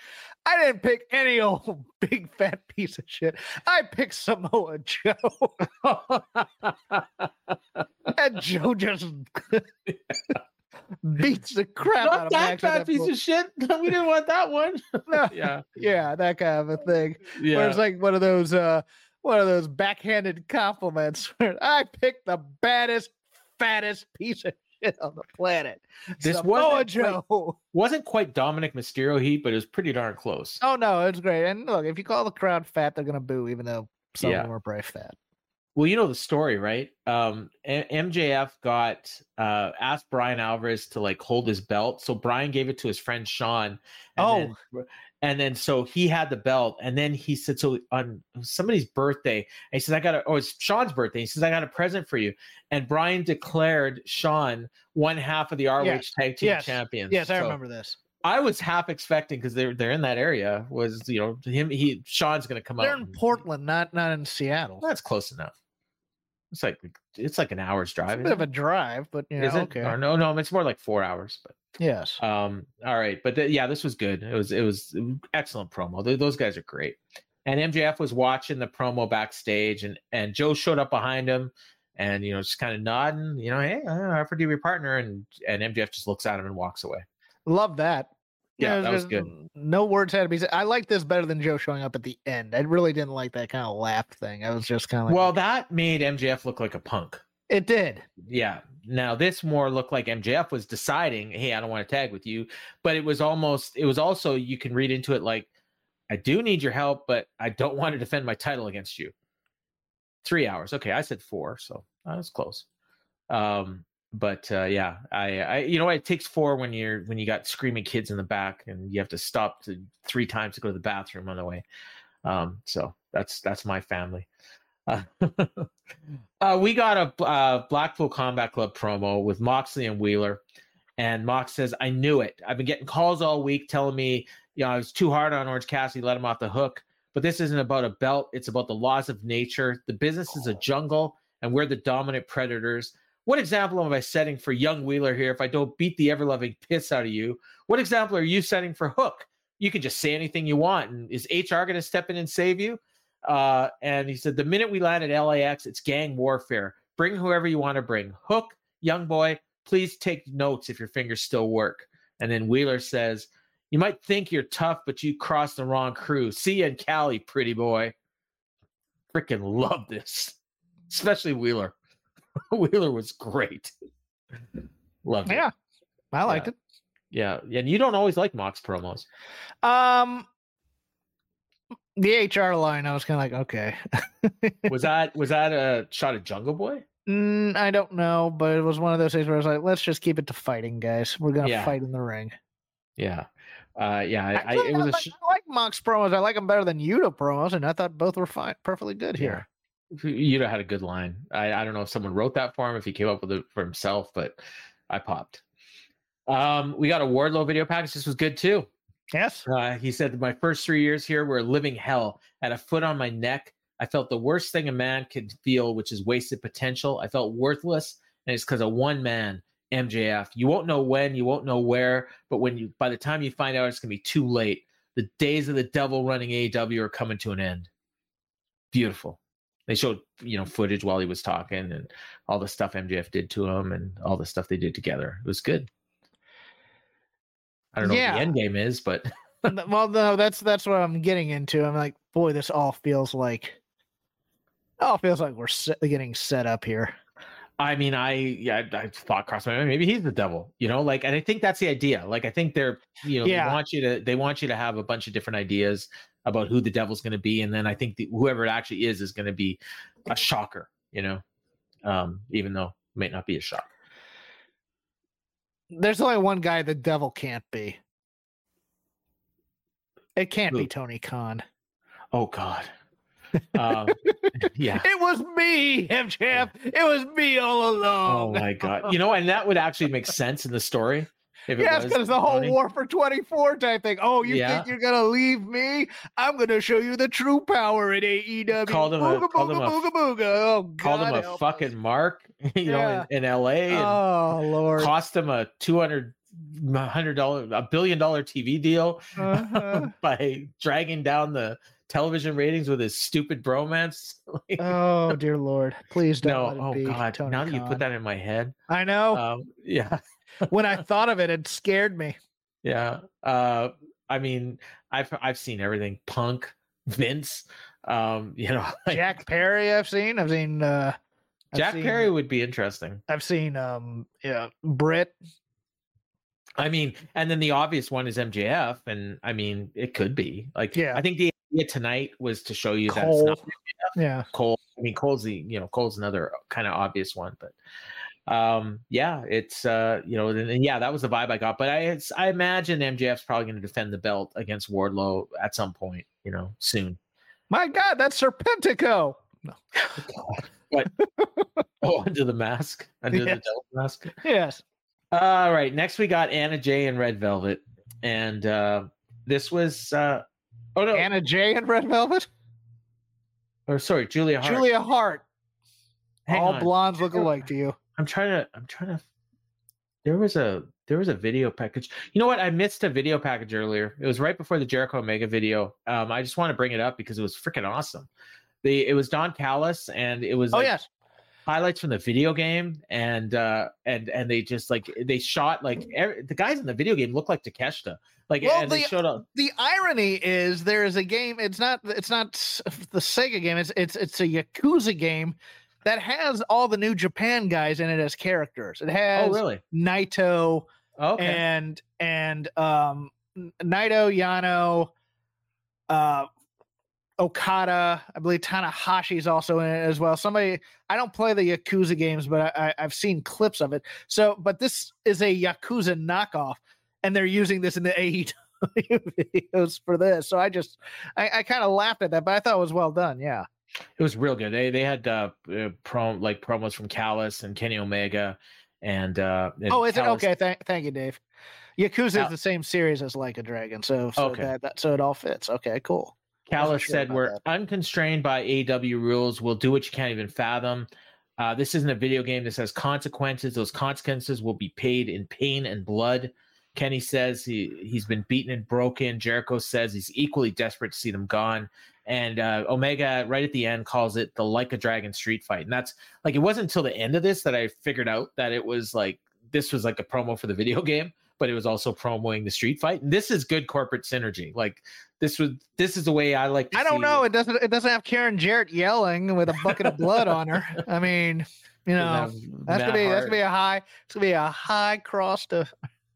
I didn't pick any old big fat piece of shit. I picked Samoa Joe. and Joe just beats the crap Not out of that Max. fat piece of shit. we didn't want that one. No. yeah, Yeah, that kind of a thing. yeah. Where it's like one of those uh one of those backhanded compliments I picked the baddest, fattest piece of shit on the planet. This Samoa wasn't Joe. Wasn't quite Dominik Mysterio heat, but it was pretty darn close. Oh no, it's great. And look, if you call the crowd fat, they're gonna boo, even though some Yeah. of them are probably fat. Well, you know the story, right? Um, MJF got uh, asked Bryan Alvarez to like hold his belt, so Bryan gave it to his friend Sean. And then, and then so he had the belt, and then he said, so on somebody's birthday, and he says, I got a, oh, it's Sean's birthday. He says, I got a present for you, and Bryan declared Sean one half of the ROH Yes. Tag Team Yes. Champions. Yes, I So remember this. I was half expecting because they're they're in that area. Was you know him? He Sean's going to come up. They're out. in and- Portland, not not in Seattle. That's close enough. It's like it's like an hour's It's drive. a bit of a drive, but you know, Is it? okay. Or no, no, it's more like four hours. But Yes. um, all right. But th- yeah, this was good. It was it was excellent promo. Th- those guys are great. And MJF was watching the promo backstage, and and Joe showed up behind him, and you know just kind of nodding, you know, hey, I offered to be your partner, and and MJF just looks at him and walks away. Love that. You Yeah, know, that was good. No words had to be said. I like this better than Joe showing up at the end. I really didn't like that kind of laugh thing. I was just kind of like, Well, that made MJF look like a punk. It did. Yeah. Now this more looked like MJF was deciding, hey, I don't want to tag with you. But it was almost it was also you can read into it like, I do need your help, but I don't want to defend my title against you. Three hours. Okay, I said four, so that was close. Um, but uh, yeah, I, I you know it takes four when you're when you got screaming kids in the back and you have to stop to three times to go to the bathroom on the way. Um, so that's that's my family. Uh, uh, we got a uh, Blackpool Combat Club promo with Moxley and Wheeler, and Mox says, "I knew it. I've been getting calls all week telling me, you know, I was too hard on Orange Cassidy, let him off the hook. But this isn't about a belt. It's about the laws of nature. The business is a jungle, and we're the dominant predators. What example am I setting for young Wheeler here if I don't beat the ever loving piss out of you? What example are you setting for Hook? You can just say anything you want. And is HR going to step in and save you? Uh, and he said, the minute we land at LAX, it's gang warfare. Bring whoever you want to bring. Hook, young boy, please take notes if your fingers still work. And then Wheeler says, you might think you're tough, but you crossed the wrong crew. See you in Cali, pretty boy. Freaking love this, especially Wheeler. Wheeler was great. Loved it. Yeah, I liked it Yeah, and you don't always like Mox promos. Um, the HR line, I was kind of like, okay. Was that was that a shot at Jungle Boy? Mm, I don't know, but it was one of those things where I was like, let's just keep it to fighting, guys. We're gonna Yeah. fight in the ring. Yeah, uh, yeah. I, I, Actually, it was a like, sh- I like Mox promos. I like them better than Yuta promos, and I thought both were fine, perfectly good here. Yuta had a good line. I, I don't know if someone wrote that for him, if he came up with it for himself, but I popped. Um, we got a Wardlow video package. This was good too. Yes. Uh, he said, My first three years here were living hell. Had a foot on my neck. I felt the worst thing a man could feel, which is wasted potential. I felt worthless, and it's because of one man, MJF. You won't know when, you won't know where, but when you, by the time you find out, it's gonna be too late. The days of the devil running AEW are coming to an end. Beautiful. They showed, you know, footage while he was talking and all the stuff MJF did to him and all the stuff they did together. It was good. I don't know Yeah. what the end game is, but well, no, that's that's what I'm getting into. I'm like, boy, this all feels like, all feels like we're se- getting set up here. I mean, I yeah, I, I thought crossed my mind. Maybe he's the devil, you know. Like, and I think that's the idea. Like, I think they're, you know, Yeah. they want you to, they want you to have a bunch of different ideas about who the devil's going to be, and then I think the, whoever it actually is is going to be a shocker, you know, um, even though it might not be a shock. There's only one guy the devil can't be. It can't be Tony Khan. Oh God, um, yeah. It was me, MJF. It was me all along. Oh my God, you know, and that would actually make sense in the story if it was because the whole Tony. War for 24 type thing. Oh, you Yeah. think you're gonna leave me? I'm gonna show you the true power in AEW. Called him a- booga, him booga, a- booga, booga. Oh, Called him God a fucking us. mark, you know, in, in L.A. and Oh Lord. cost him a two hundred hundred dollar a billion dollar TV deal Uh-huh. by dragging down the television ratings with his stupid bromance. Oh dear Lord. Please don't no, oh god! Now that you put that in my head, I know. um, yeah, when I thought of it, it scared me. yeah. Uh, I mean, I've I've seen everything. Punk, Vince, um, you know, like, Jack Perry, I've seen. I've seen uh I've Jack seen- Perry would be interesting. I've seen um yeah, Britt. I mean, and then the obvious one is MJF, and I mean, it could be like, Yeah. I think the idea tonight was to show you that it's Cole. not Yeah. Cole. I mean, Cole's the you know Cole's another kind of obvious one, but um, yeah, it's uh, you know, and, and yeah, that was the vibe I got. But I it's, I imagine MJF's probably going to defend the belt against Wardlow at some point, you know, soon. My God, that's Serpentico. No. Oh, under the mask, under Yes. the devil mask. Yes. All right, next we got Anna Jay and Red Velvet, and uh, this was uh, oh no, Anna Jay and Red Velvet. or sorry, Julia Hart. Julia Hart. Hang All on. blondes look alike to you. I'm trying to. I'm trying to. There was a there was a video package. You know what? I missed a video package earlier. It was right before the Jericho Omega video. Um, I just want to bring it up because it was freaking awesome. The it was Don Callis and it was Oh like, yes. highlights from the video game and uh and and they just like they shot like every, the guys in the video game look like Takeshita. Like Well, and they the- showed up. The irony is there is a game. It's not. It's not the Sega game. It's it's it's a Yakuza game that has all the New Japan guys in it as characters. It has Oh really? Naito Okay. and and um Naito, Yano, uh Okada, I believe Tanahashi's also in it as well. Somebody I don't play the Yakuza games, but I, I, I've seen clips of it. So, but this is a Yakuza knockoff, and they're using this in the AEW videos for this. So I just I, I kind of laughed at that, but I thought it was well done. Yeah. It was real good. They they had uh, uh prom like promos from Callis and Kenny Omega, and uh. and oh, is it okay? Thank thank you, Dave. Yakuza Now- is the same series as Like a Dragon, so so Okay. that, that so it all fits. Okay, cool. Wasn't sure said, "We're that. unconstrained by AW rules. We'll do what you can't even fathom. Uh, this isn't a video game. This has consequences. Those consequences will be paid in pain and blood." Kenny says he he's been beaten and broken. Jericho says he's equally desperate to see them gone. And uh, Omega, right at the end, calls it the like a dragon street fight. And that's like it wasn't until the end of this that I figured out that it was like this was like a promo for the video game, but it was also promoting the street fight. And this is good corporate synergy. Like this was this is the way I like. To I don't know. It doesn't. It doesn't have Karen Jarrett yelling with a bucket of blood on her. I mean, you know, that's gonna be that's gonna be a high. It's gonna be a high cross to.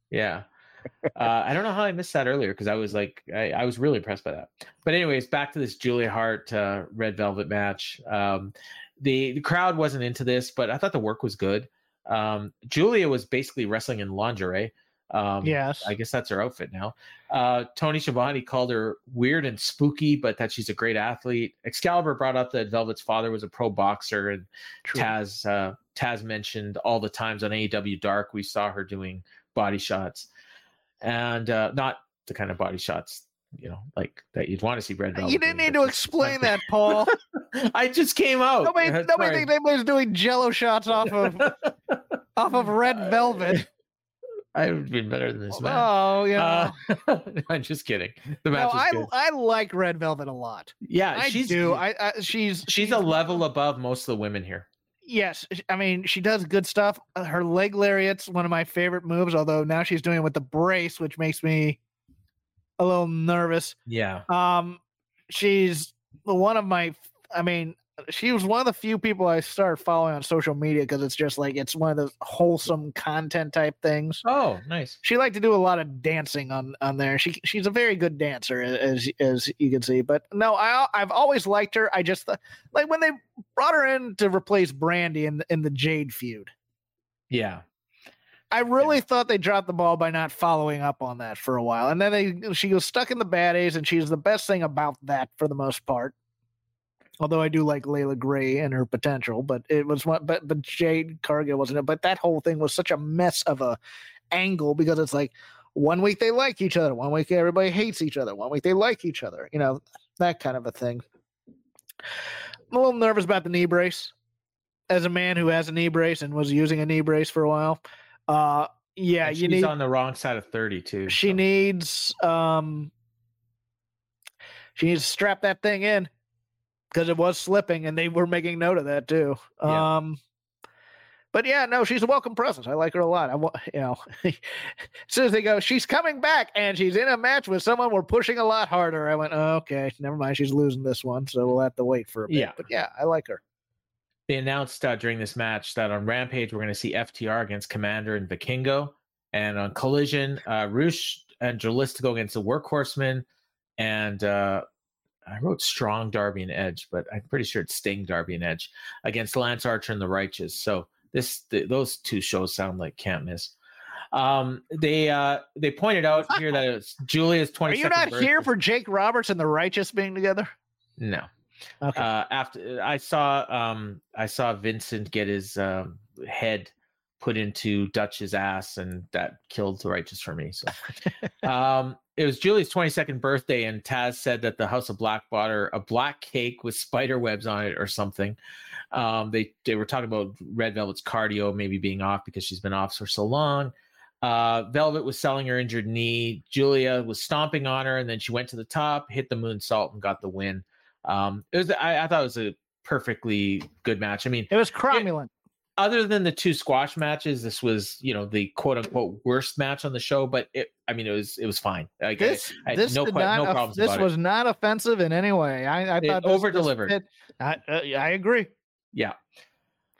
Yeah. Uh, I don't know how I missed that earlier because I was like, I, I was really impressed by that. But anyways, back to this Julia Hart uh, Red Velvet match. Um, the the crowd wasn't into this, but I thought the work was good. Um, Julia was basically wrestling in lingerie. Um, Yes. I guess that's her outfit now. Uh, Tony Schiavone called her weird and spooky, but that she's a great athlete. Excalibur brought up that Velvet's father was a pro boxer, and True. Taz uh, Taz mentioned all the times on AEW Dark we saw her doing body shots, and uh, not the kind of body shots you know like that you'd want to see Red Velvet. You didn't need to explain that, Paul. I just came out. nobody, Uh, nobody thinks anybody's doing Jello shots off of off of Red Velvet. I would be better than this match. Oh yeah. Uh, I'm just kidding. The no, match was I good. I like Red Velvet a lot. Yeah, I she's do. I, I she's she's a level above most of the women here. Yes. I mean, she does good stuff. Uh, Her leg lariat's one of my favorite moves. Although now she's doing it with the brace, which makes me a little nervous. Yeah. Um, she's one of my. I mean, she was one of the few people I started following on social media because it's just like it's one of those wholesome content type things. Oh, nice. She liked to do a lot of dancing on on there. She she's a very good dancer as as you can see. But no, I I've always liked her. I just uh, like when they brought her in to replace Brandi in in the Jade feud. Yeah. I really thought they dropped the ball by not following up on that for a while. And then they she was stuck in the baddies, and she's the best thing about that for the most part. Although I do like Leila Grey and her potential, but it was one but but Jade Cargill wasn't it. But that whole thing was such a mess of a angle because it's like one week they like each other, one week everybody hates each other, one week they like each other, you know, that kind of a thing. I'm a little nervous about the knee brace. As a man who has a knee brace and was using a knee brace for a while, uh, yeah, you she's need on the wrong side of 30 too. she so- needs um she needs to strap that thing in because it was slipping and they were making note of that too. Yeah. um but yeah no she's a welcome presence. I like her a lot. I you know as soon as they go she's coming back and she's in a match with someone we're pushing a lot harder. I went oh, okay never mind she's losing this one so we'll have to wait for a bit. Yeah. but yeah i like her. They announced uh, during this match that on Rampage we're going to see FTR against Komander and Vikingo, and on Collision, uh, Rush and Dralistico against the Workhorsemen, and uh, I wrote Strong Darby and Edge, but I'm pretty sure it's Sting Darby and Edge against Lance Archer and the Righteous. So this th- those two shows sound like can't miss. Um, they uh, they pointed out here that it's Julia's 22nd are you not here for jake roberts and the righteous being together? No. Okay. Uh after i saw um i saw vincent get his um head put into dutch's ass and that killed the righteous for me so. Um it was julie's 22nd birthday and taz said that the house of black bought her a black cake with spider webs on it or something. Um they they were talking about red velvet's cardio maybe being off because she's been off for so long. Uh velvet was selling her injured knee. Julia was stomping on her and then she went to the top hit the moonsault and got the win. Um, it was I, I thought it was a perfectly good match. I mean, it was cromulent other than the two squash matches, this was you know the quote unquote worst match on the show. But it, I mean, it was it was fine. Like, I- this I had this no did not no problems this about it. was not offensive in any way. I, I thought over-delivered. fit- I, uh, I agree. Yeah.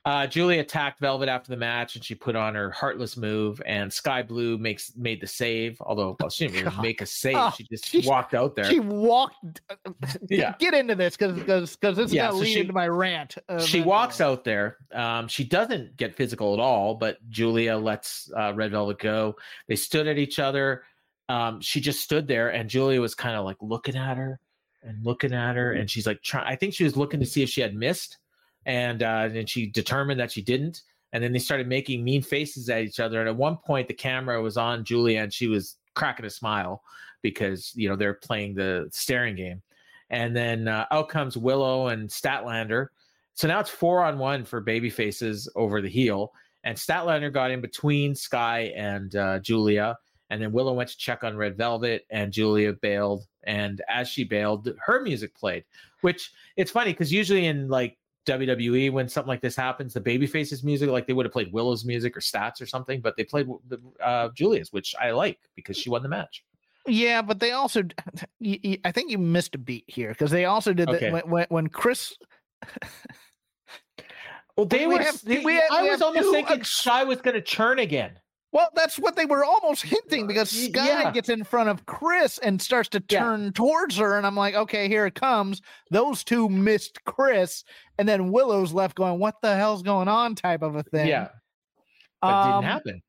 Uh, Julie attacked Velvet after the match, and she put on her heartless move. And Skye Blue makes made the save, although well, she didn't really make a save. Oh, she just she's- walked out there. She walked. Yeah. Get into this because because because this is Yeah, gonna so lead she- into my rant. uh, she walks out there. Um, she doesn't get physical at all, but Julia lets uh, Red Velvet go. They stood at each other. Um, she just stood there, and Julia was kind of like looking at her and looking at her, and she's like trying. I think she was looking to see if she had missed, and uh, she determined that she didn't. And then they started making mean faces at each other. And at one point, the camera was on Julia, and she was cracking a smile because you know they're playing the staring game. And then uh, out comes Willow and Statlander. So now it's four on one for baby faces over the heel. And Statlander got in between Skye and uh, Julia. And then Willow went to check on Red Velvet, and Julia bailed. And as she bailed, her music played, which it's funny because usually in like WWE, when something like this happens, the baby faces music, like they would have played Willow's music or Stats or something, but they played uh, Julia's, which I like because she won the match. Yeah, but they also. I think you missed a beat here because they also did Okay. that when, when when Kris. Well, they we were. have- we I we was almost thinking ex- Skye was going to churn again. Well, that's what they were almost hinting because Skye yeah. gets in front of Kris and starts to Yeah. turn towards her, and I'm like, okay, here it comes. Those two missed Kris, and then Willow's left going, "What the hell's going on?" type of a thing. Yeah, but it Um, didn't happen.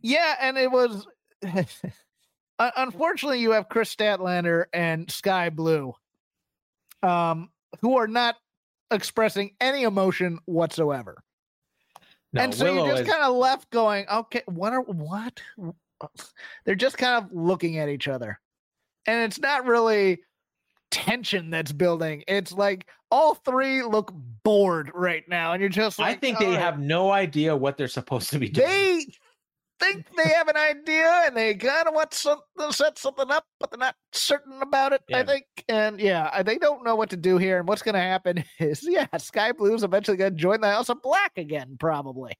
Yeah, and it was. Unfortunately, you have Kris Statlander and Skye Blue, um, who are not expressing any emotion whatsoever. No, and so Willow you're just is- kind of left going, okay, what are what? Uh, they're just kind of looking at each other. and it's not really tension that's building. It's like all three look bored right now, and you're just like, I think they have no idea what they're supposed to be doing. They think they have an idea and they kind of want some, to set something up, but they're not certain about it. I think, and yeah, they don't know what to do here. And what's going to happen is, yeah, Skye Blue's eventually going to join the House of Black again, probably.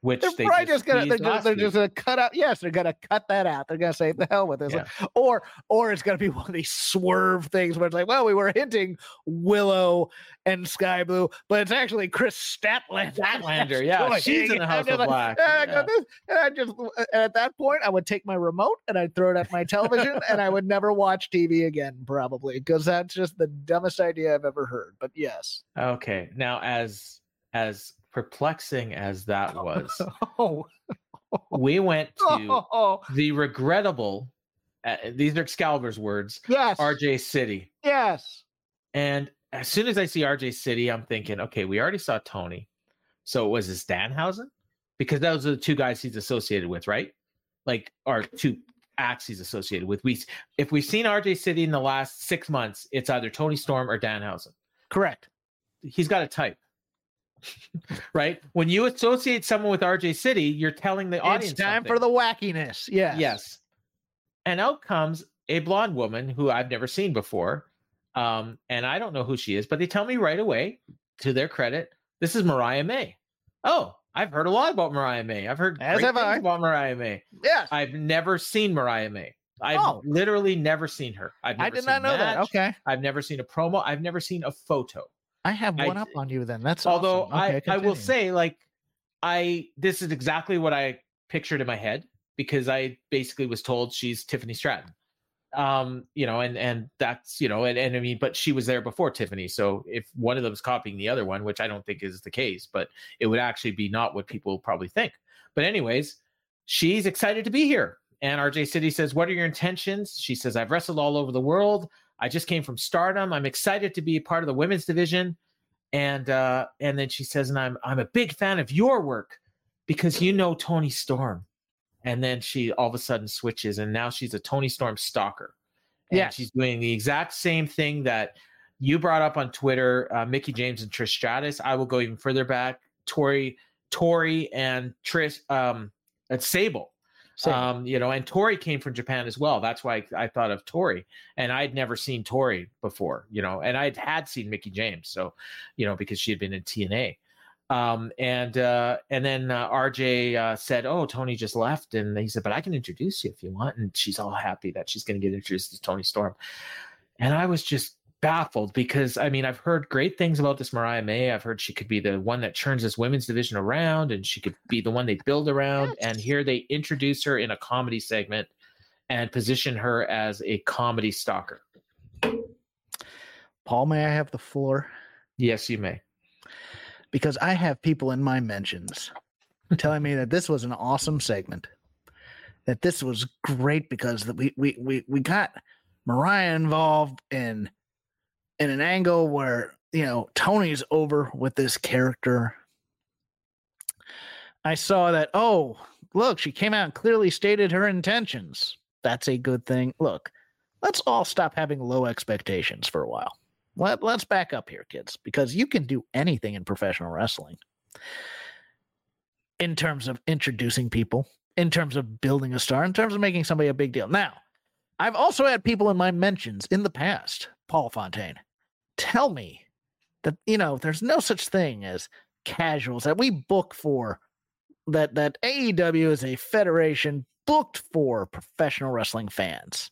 Which They're they probably just gonna they're just, they're just gonna cut out. Yes, they're gonna cut that out. They're gonna say the hell with this, Yeah. or or it's gonna be one of these swerve things where it's like, well, we were hinting Willow and Skye Blue, but it's actually Kris Statlander. Statlander, yeah, Like, she's in the House of like, Black. "Ah, I yeah. and I just and at that point, I would take my remote and I'd throw it at my television, and I would never watch TV again, probably, because that's just the dumbest idea I've ever heard. But yes, Okay, now as as perplexing as that was, oh, we went to oh, the regrettable. Uh, these are Excalibur's words. yes, RJ City, yes. and as soon as I see RJ City, I'm thinking, okay, we already saw Toni, so was this Danhausen? Because those are the two guys he's associated with, right? Like, or two acts he's associated with. We, if we've seen RJ City in the last six months, it's either Toni Storm or Danhausen. Correct. he's got a type. right? When you associate someone with RJ City, you're telling the audience It's time something. for the wackiness. Yes. Yes. And out comes a blonde woman who I've never seen before. Um, and I don't know who she is, but they tell me right away, to their credit, this is Mariah May. Oh, I've heard a lot about Mariah May. I've heard As great have I. about Mariah May. Yes. I've never seen Mariah May. I've Oh. literally never seen her. I've never I did seen not know that. Okay. I've never seen a promo. I've never seen a photo. I have I- one up on you then. That's although awesome. I, Okay, I will say like i this is exactly what i pictured in my head because i basically was told she's tiffany stratton. Um you know and and that's you know and, and i mean but she was there before tiffany so if one of them's copying the other one which i don't think is the case but it would actually be not what people probably think. But anyways she's excited to be here and rj city says what are your intentions? She says i've wrestled all over the world i just came from stardom. I'm excited to be part of the women's division. And uh and then she says and i'm i'm a big fan of your work because you know toni storm. And then she all of a sudden switches and now she's a toni storm stalker. And Yes. she's doing the exact same thing that you brought up on twitter uh, mickie james and trish stratus. I will go even further back. Tori tori and trish um and sable Same. um, you know, and Tori came from Japan as well. That's why I thought of Tori, and I'd never seen Tori before, you know, and I'd had seen Mickie James, so you know, because she had been in TNA. Um, and uh, and then uh, RJ uh, said, "Oh, Toni just left," and he said, "But I can introduce you if you want." And she's all happy that she's going to get introduced to Toni Storm. And I was just baffled because I mean I've heard great things about this Mariah May. I've heard she could be the one that turns this women's division around and she could be the one they build around. And here they introduce her in a comedy segment and position her as a comedy stalker. Paul, may I have the floor? Yes, you may. Because I have people in my mentions telling me that this was an awesome segment. That this was great because that we we we we got Mariah involved in in an angle where you know Toni's over with this character. I saw that. Oh, look, she came out and clearly stated her intentions. That's a good thing. Look, let's all stop having low expectations for a while. Let, let's back up here, kids, because you can do anything in professional wrestling in terms of introducing people, in terms of building a star, in terms of making somebody a big deal. Now, I've also had people in my mentions in the past, Paul Fontaine, tell me that, you know, there's no such thing as casuals that we book for that that AEW is a federation booked for professional wrestling fans.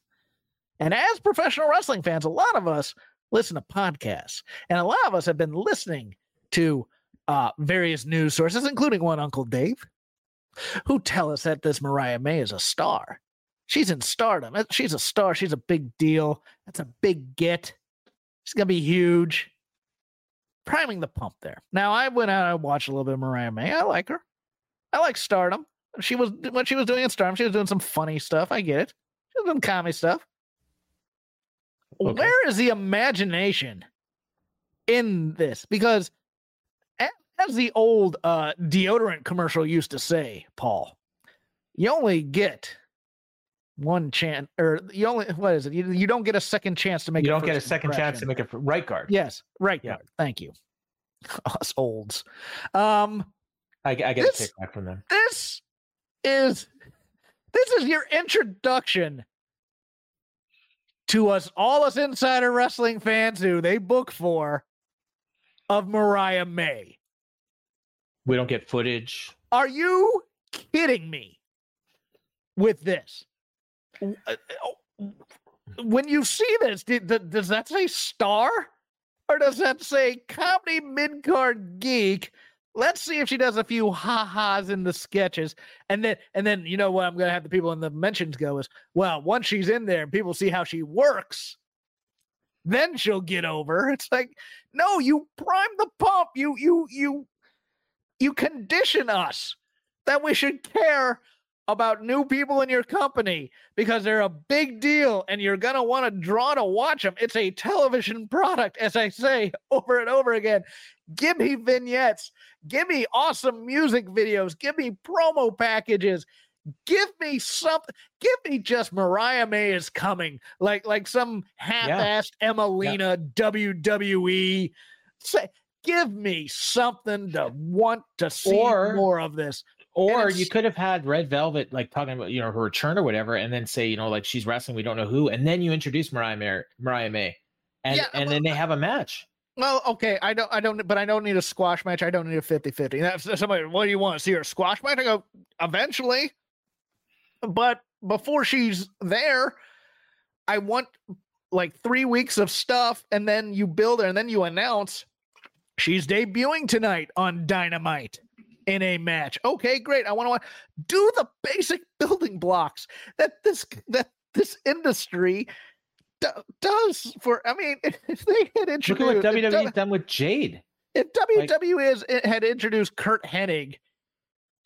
And as professional wrestling fans, a lot of us listen to podcasts, and a lot of us have been listening to uh, various news sources, including one Uncle Dave, who tell us that this Mariah May is a star. She's in stardom. She's a star. She's a big deal. That's a big get. She's gonna be huge. Priming the pump there. Now I went out and watched a little bit of Mariah May. I like her. I like stardom. She was what she was doing in Stardom. She was doing some funny stuff. I get it. She was doing comedy stuff. Okay. Where is the imagination in this? Because as the old uh, deodorant commercial used to say, Paul, you only get one chance, or you only what is it? You, you don't get a second chance to make. You a don't get a second chance to make a right guard. Yes, right. Yeah. guard. Thank you. Us olds. Um, I, I get This- a kickback from them. this is this is your introduction to us all us insider wrestling fans who they book for of Mariah May. We don't get footage. Are you kidding me with this? Uh, oh, When you see this, does that say star or does that say comedy mid card geek? Let's see if she does a few ha-has in the sketches, and then and then you know what I'm gonna have the people in the mentions go is well once she's in there and people see how she works, then she'll get over. It's like no, you prime the pump. You you you you condition us that we should care about new people in your company because they're a big deal and you're going to want to draw to watch them. It's a television product, as I say over and over again. Give me vignettes, give me awesome music videos, give me promo packages. Give me something. Give me just Mariah May is coming, like like some half-assed Emmalina WWE. Say, give me something to want to see Or- more of this. Or you could have had Red Velvet like talking about you know her return or whatever, and then say you know like she's wrestling, we don't know who, and then you introduce Mariah May, Mariah May, and Yeah, and then they have a match. Well, okay, I don't, I don't, but I don't need a squash match. I don't need a 50-50. That's somebody. What do you want to see her squash match? I go eventually, but before she's there, I want like three weeks of stuff, and then you build her, and then you announce she's debuting tonight on Dynamite in a match. Okay, great. I want to do the basic building blocks that this that this industry do, does for. I mean, if they had introduced Look at what WWE's done with Jade. if Like- WWE is, had introduced Curt Hennig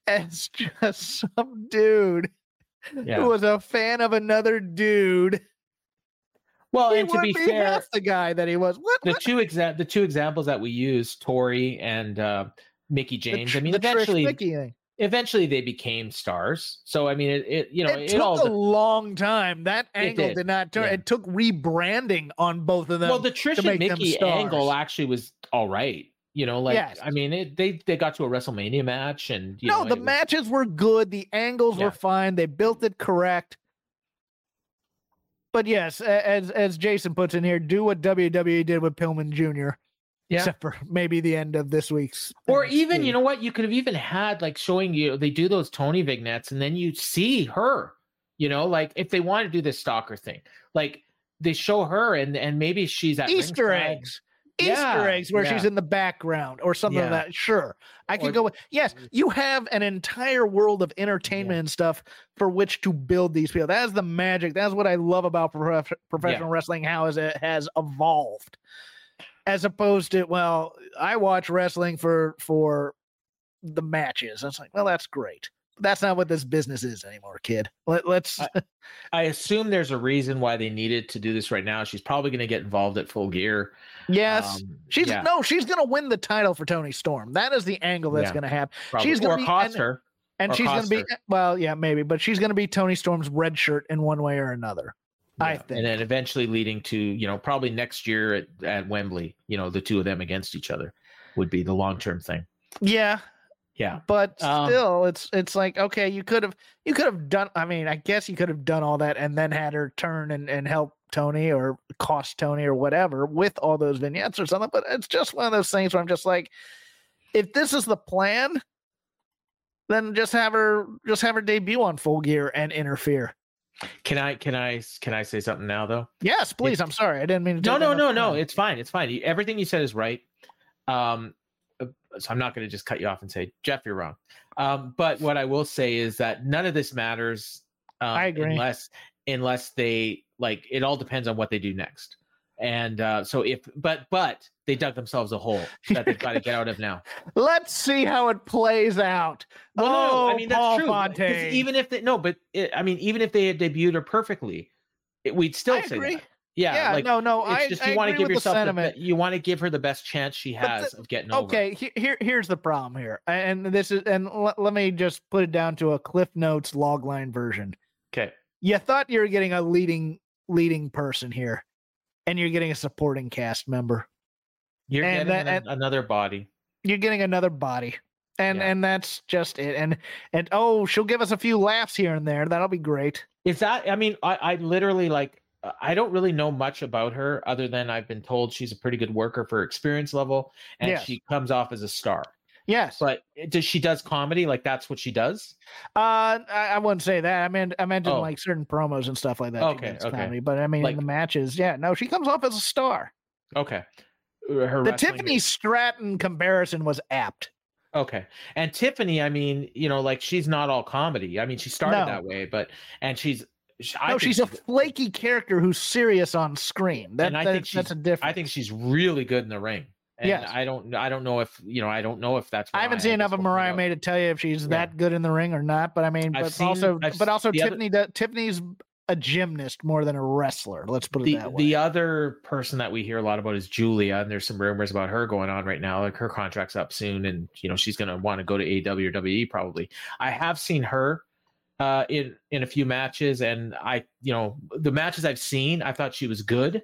as just some dude Yeah. who was a fan of another dude, Well, he and to be be fair, half the guy that he was. What? the what? two exa- the two examples that we use, Tori and uh, Mickie James. tr- I mean, eventually, eventually they became stars. So I mean, it, it you know it it, took all. a long time. That angle did, did. not turn. yeah. It took rebranding on both of them. well, the Trish and Mickie angle actually was all right. You know, like Yes. I mean, it, they they got to a WrestleMania match, and you no, know, the was- matches were good. The angles Yeah. were fine. They built it correct. But yes, as as Jason puts in here, do what WWE did with Pillman Jr. Yeah. Except for maybe the end of this week's. Or even, you know what? You could have even had like showing you they do those Toni vignettes, and then you see her. You know, like if they want to do this stalker thing, like they show her, and and maybe she's at Easter ringside. eggs. Yeah, Easter eggs where she's in the background or something Yeah. like that. Sure. I can go with yes, mm-hmm. you have an entire world of entertainment and stuff for which to build these people. That is the magic. That's what I love about prof- professional wrestling, how is it has evolved. As opposed to, well, I watch wrestling for for the matches. It's like, well, that's great. That's not what this business is anymore, kid. Let, let's I- I assume there's a reason why they needed to do this right now. She's probably going to get involved at Full Gear. yes. Um, She's yeah, no, she's gonna win the title for Toni Storm. That is the angle that's Yeah. gonna happen. probably. she's gonna be- cost and- her. And she's gonna be well, yeah, maybe, but she's gonna be Toni Storm's red shirt in one way or another. I Yeah, think. and then eventually leading to you know probably next year at, at Wembley. You know, the two of them against each other would be the long term thing. Yeah, Yeah, but Um, still, it's it's like okay, you could have you could have done. I mean, I guess you could have done all that and then had her turn and and help Toni or cost Toni or whatever with all those vignettes or something. But it's just one of those things where I'm just like, if this is the plan, then just have her just have her debut on Full Gear and interfere. Can I can I can I say something now though? Yes, please. I'm sorry, I didn't mean to. No, no, no, no. It's fine. It's fine. Everything you said is right. Um, uh, so I'm not going to just cut you off and say Jeff, you're wrong. Um, but what I will say is that none of this matters. Um, I agree. Unless unless they like, it all depends on what they do next. And uh, so if but but they dug themselves a hole that they've got to get out of now. Let's see how it plays out. Well, no, no, oh, I mean that's Paul true. Fontaine. Even if they no, but it, I mean, even if they had debuted her perfectly, it, we'd still I say agree. that. Yeah, yeah, like no, no. it's I, just you want to give the yourself the, sentiment. be- you want to give her the best chance she But the- has of getting over. Okay, he- here here's the problem here, and this is and let, let me just put it down to a Cliff Notes logline version. Okay. you thought you were getting a leading leading person here, and you're getting a supporting cast member. You're And getting that- an- another body. You're getting another body. And Yeah. and that's just it. And and oh, she'll give us a few laughs here and there. That'll be great. Is that? I mean, I, I literally like. I don't really know much about her other than I've been told she's a pretty good worker for experience level, and Yes. she comes off as a star. Yes. But does she does comedy? Like that's what she does? Uh, I, I wouldn't say that. I meant I meant in Oh. like certain promos and stuff like that. Okay, okay. comedy, But I mean, Like- in the matches, yeah, no, she comes off as a star. Okay. Her The Tiffany Stratton comparison was apt. Okay. And Tiffany, I mean, you know, like she's not all comedy. I mean, she started No. that way, but and she's sh- I no, she's a flaky character who's serious on screen. That, And I that- think that's a difference. I think she's really good in the ring. And Yes. I don't I don't know if you know, I don't know if that's I haven't seen enough of Mariah. May to tell you if she's Yeah. that good in the ring or not. But I mean, I've but seen- also, I've but also the other- Tiffany. does- Tiffany's a gymnast more than a wrestler. Let's put it the that way. the other person that we hear a lot about is Julia, and there's some rumors about her going on right now. Like her contract's up soon, and you know she's going to want to go to AEW or WWE probably. I have seen her uh, in in a few matches, and I you know the matches I've seen, I thought she was good.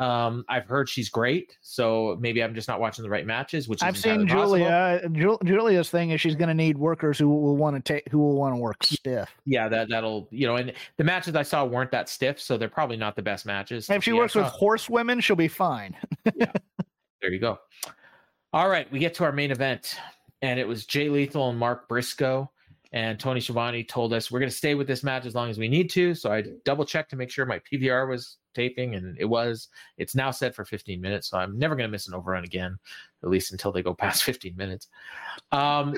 Um, I've heard she's great, so maybe I'm just not watching the right matches. Which I've seen. Julia. Ju- Julia's thing is she's going to need workers who will want to take who will want to work stiff. Yeah, that that'll you know, and the matches I saw weren't that stiff, so they're probably not the best matches. If she works with saw- horsewomen, she'll be fine. Yeah, there you go. All right, we get to our main event, and it was Jay Lethal and Mark Briscoe. And Tony Schiavone told us we're going to stay with this match as long as we need to. So I double checked to make sure my PVR was taping, and it was. It's now set for 15 minutes, so I'm never going to miss an overrun again, at least until they go past 15 minutes. Um,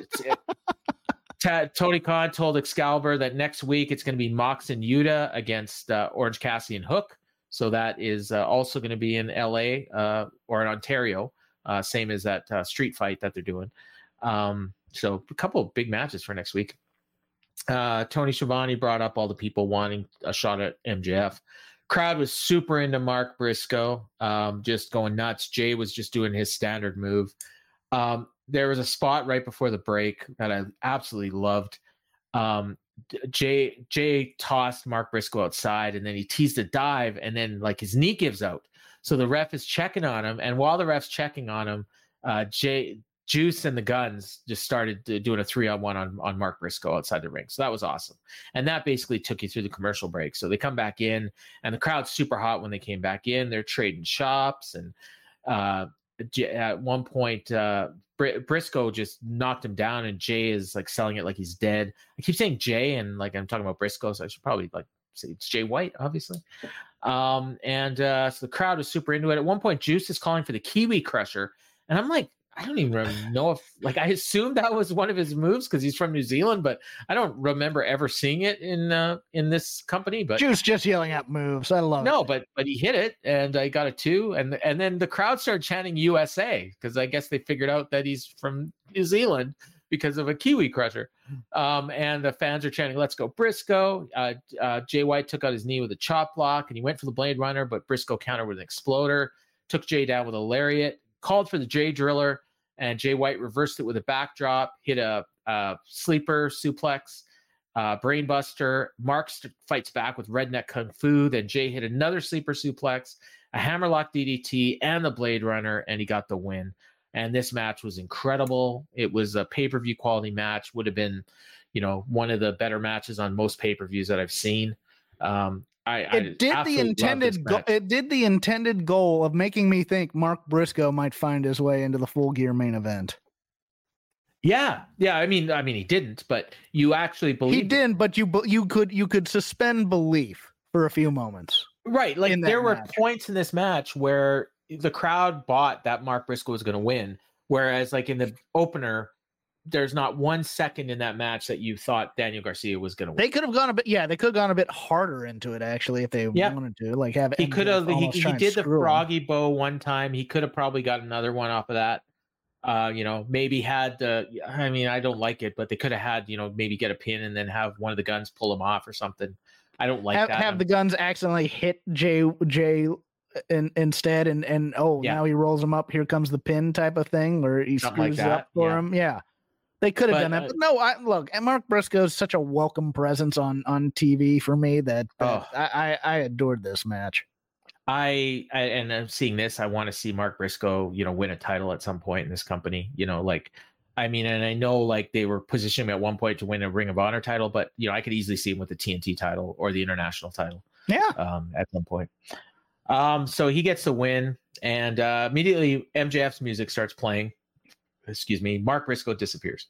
t- Tony Khan told Excalibur that next week it's going to be Mox and Yuta against uh, Orange Cassidy and Hook. So that is uh, also going to be in LA uh, or in Ontario, uh, same as that uh, street fight that they're doing. Um, so a couple of big matches for next week. Uh, Tony Schiavone brought up all the people wanting a shot at MJF. Crowd was super into Mark Briscoe, um, just going nuts. Jay was just doing his standard move. Um, there was a spot right before the break that I absolutely loved. Um, Jay Jay tossed Mark Briscoe outside, and then he teased a dive, and then like his knee gives out. So the ref is checking on him, and while the ref's checking on him, uh, Jay Juice and the Guns just started doing a three on one on on Mark Briscoe outside the ring. So that was awesome, and that basically took you through the commercial break. So they come back in, and the crowd's super hot when they came back in. They're trading shops, and uh, at one point, uh, Br- Briscoe just knocked him down, and Jay is like selling it like he's dead. I keep saying Jay, and like I'm talking about Briscoe, so I should probably like say it's Jay White, obviously. Um, and uh, so the crowd was super into it. At one point, Juice is calling for the Kiwi Crusher, and I'm like, I don't even know if like I assumed that was one of his moves because he's from New Zealand, but I don't remember ever seeing it in uh, in this company. But Juice just yelling out moves. I love it. no, but but he hit it, and I got a two, and and then the crowd started chanting USA because I guess they figured out that he's from New Zealand because of a Kiwi crusher, um, and the fans are chanting "Let's go Briscoe." Uh, uh, Jay White took out his knee with a chop block, and he went for the Blade Runner, but Briscoe countered with an exploder, took Jay down with a lariat, called for the Jay Driller, and Jay White reversed it with a backdrop, hit a, a sleeper suplex uh, Brainbuster. Mark st- fights back with Redneck Kung Fu. Then Jay hit another sleeper suplex, a hammerlock DDT, and the Blade Runner, and he got the win. And this match was incredible. It was a pay per view quality match. Would have been, you know, one of the better matches on most pay per views that I've seen. Um, I, I it did the absolutely love this intended go- it did the intended goal of making me think Mark Briscoe might find his way into the full gear main event. Yeah, yeah. I mean, I mean, he didn't, but you actually believe He didn't, but you you could you could suspend belief for a few moments. Right. Like there were points in this match where the crowd bought that Mark Briscoe was going to win. Whereas, like in the opener, there's not one second in that match that you thought Daniel Garcia was going to win. They could have gone a bit, yeah, they could have gone a bit harder into it actually if they Yeah. wanted to, like have he could have. He, he did the screw him. froggy bow one time. He could have probably got another one off of that. Uh, you know, maybe had the. I mean, I don't like it, but they could have had you know maybe get a pin and then have one of the guns pull him off or something. I don't like have, that. have the guns accidentally hit Jay Jay in, instead, and and oh Yeah. now he rolls him up. Here comes the pin type of thing, or he Something like screws it up for yeah. him. Yeah, They could have But, done that, uh, but no. I look, and Mark Briscoe is such a welcome presence on on TV for me that, that Oh. I, I I adored this match. I, I and I'm seeing this. I want to see Mark Briscoe, you know, win a title at some point in this company. You know, like I mean, and I know like they were positioning at one point to win a Ring of Honor title, but you know, I could easily see him with the TNT title or the international title Yeah, um, at some point. Um, so he gets the win, and uh, immediately MJF's music starts playing. Excuse me, Mark Briscoe disappears,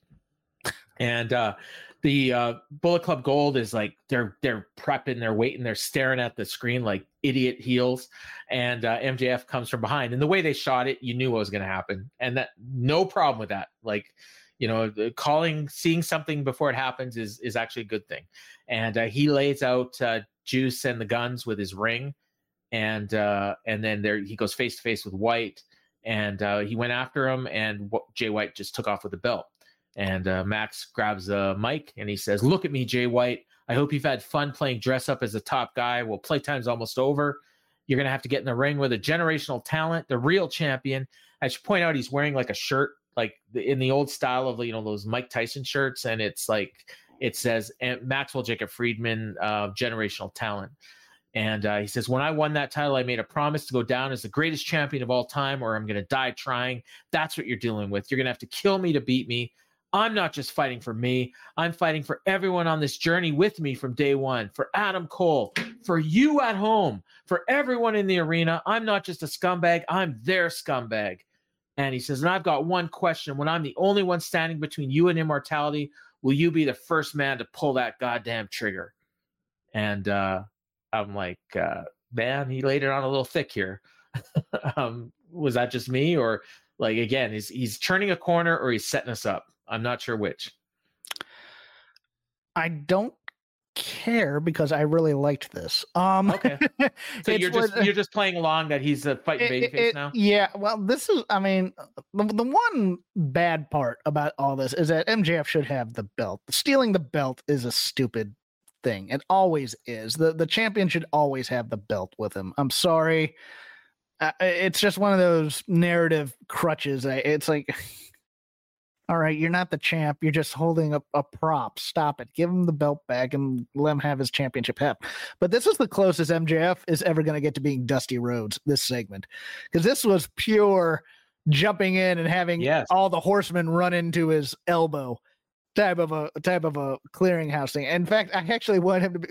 and uh, the uh, Bullet Club Gold is like they're they're prepping, they're waiting, they're staring at the screen like idiot heels, and uh, MJF comes from behind. And the way they shot it, you knew what was going to happen, and that no problem with that. Like you know, calling, seeing something before it happens is is actually a good thing. And uh, he lays out uh, Juice and the guns with his ring, and uh, and then there he goes face to face with White, and uh, he went after him, and Jay White just took off with the belt. And uh, Max grabs a mic and he says, "Look at me, Jay White. I hope you've had fun playing dress up as a top guy. Well, playtime's almost over. You're gonna have to get in the ring with a generational talent, the real champion. I should point out he's wearing like a shirt, like in the old style of you know those Mike Tyson shirts, and it's like it says "And Maxwell Jacob Friedman, uh, generational talent. And uh, he says, When I won that title, I made a promise to go down as the greatest champion of all time, or I'm going to die trying. That's what you're dealing with. You're going to have to kill me to beat me. I'm not just fighting for me, I'm fighting for everyone on this journey with me from day one, for Adam Cole, for you at home, for everyone in the arena. I'm not just a scumbag, I'm their scumbag. And he says, And I've got one question. When I'm the only one standing between you and immortality, will you be the first man to pull that goddamn trigger? And uh, I'm like, uh, man, he laid it on a little thick here. um, was that just me, or like again, he's he's turning a corner or he's setting us up? I'm not sure which. I don't care because I really liked this. Um, Okay. So you're just you're just playing along that he's a fighting babyface now. Yeah, well, this is, I mean, the, the one bad part about all this is that MJF should have the belt. Stealing the belt is a stupid thing. It always is. The the champion should always have the belt with him. I'm sorry. Uh, it's just one of those narrative crutches. It's like, all right, you're not the champ. You're just holding a, a prop. Stop it. Give him the belt back and let him have his championship hat. But this is the closest MJF is ever going to get to being Dusty Rhodes this segment because this was pure jumping in and having Yes. all the horsemen run into his elbow type of a type of a clearinghouse thing. In fact, I actually want him to be.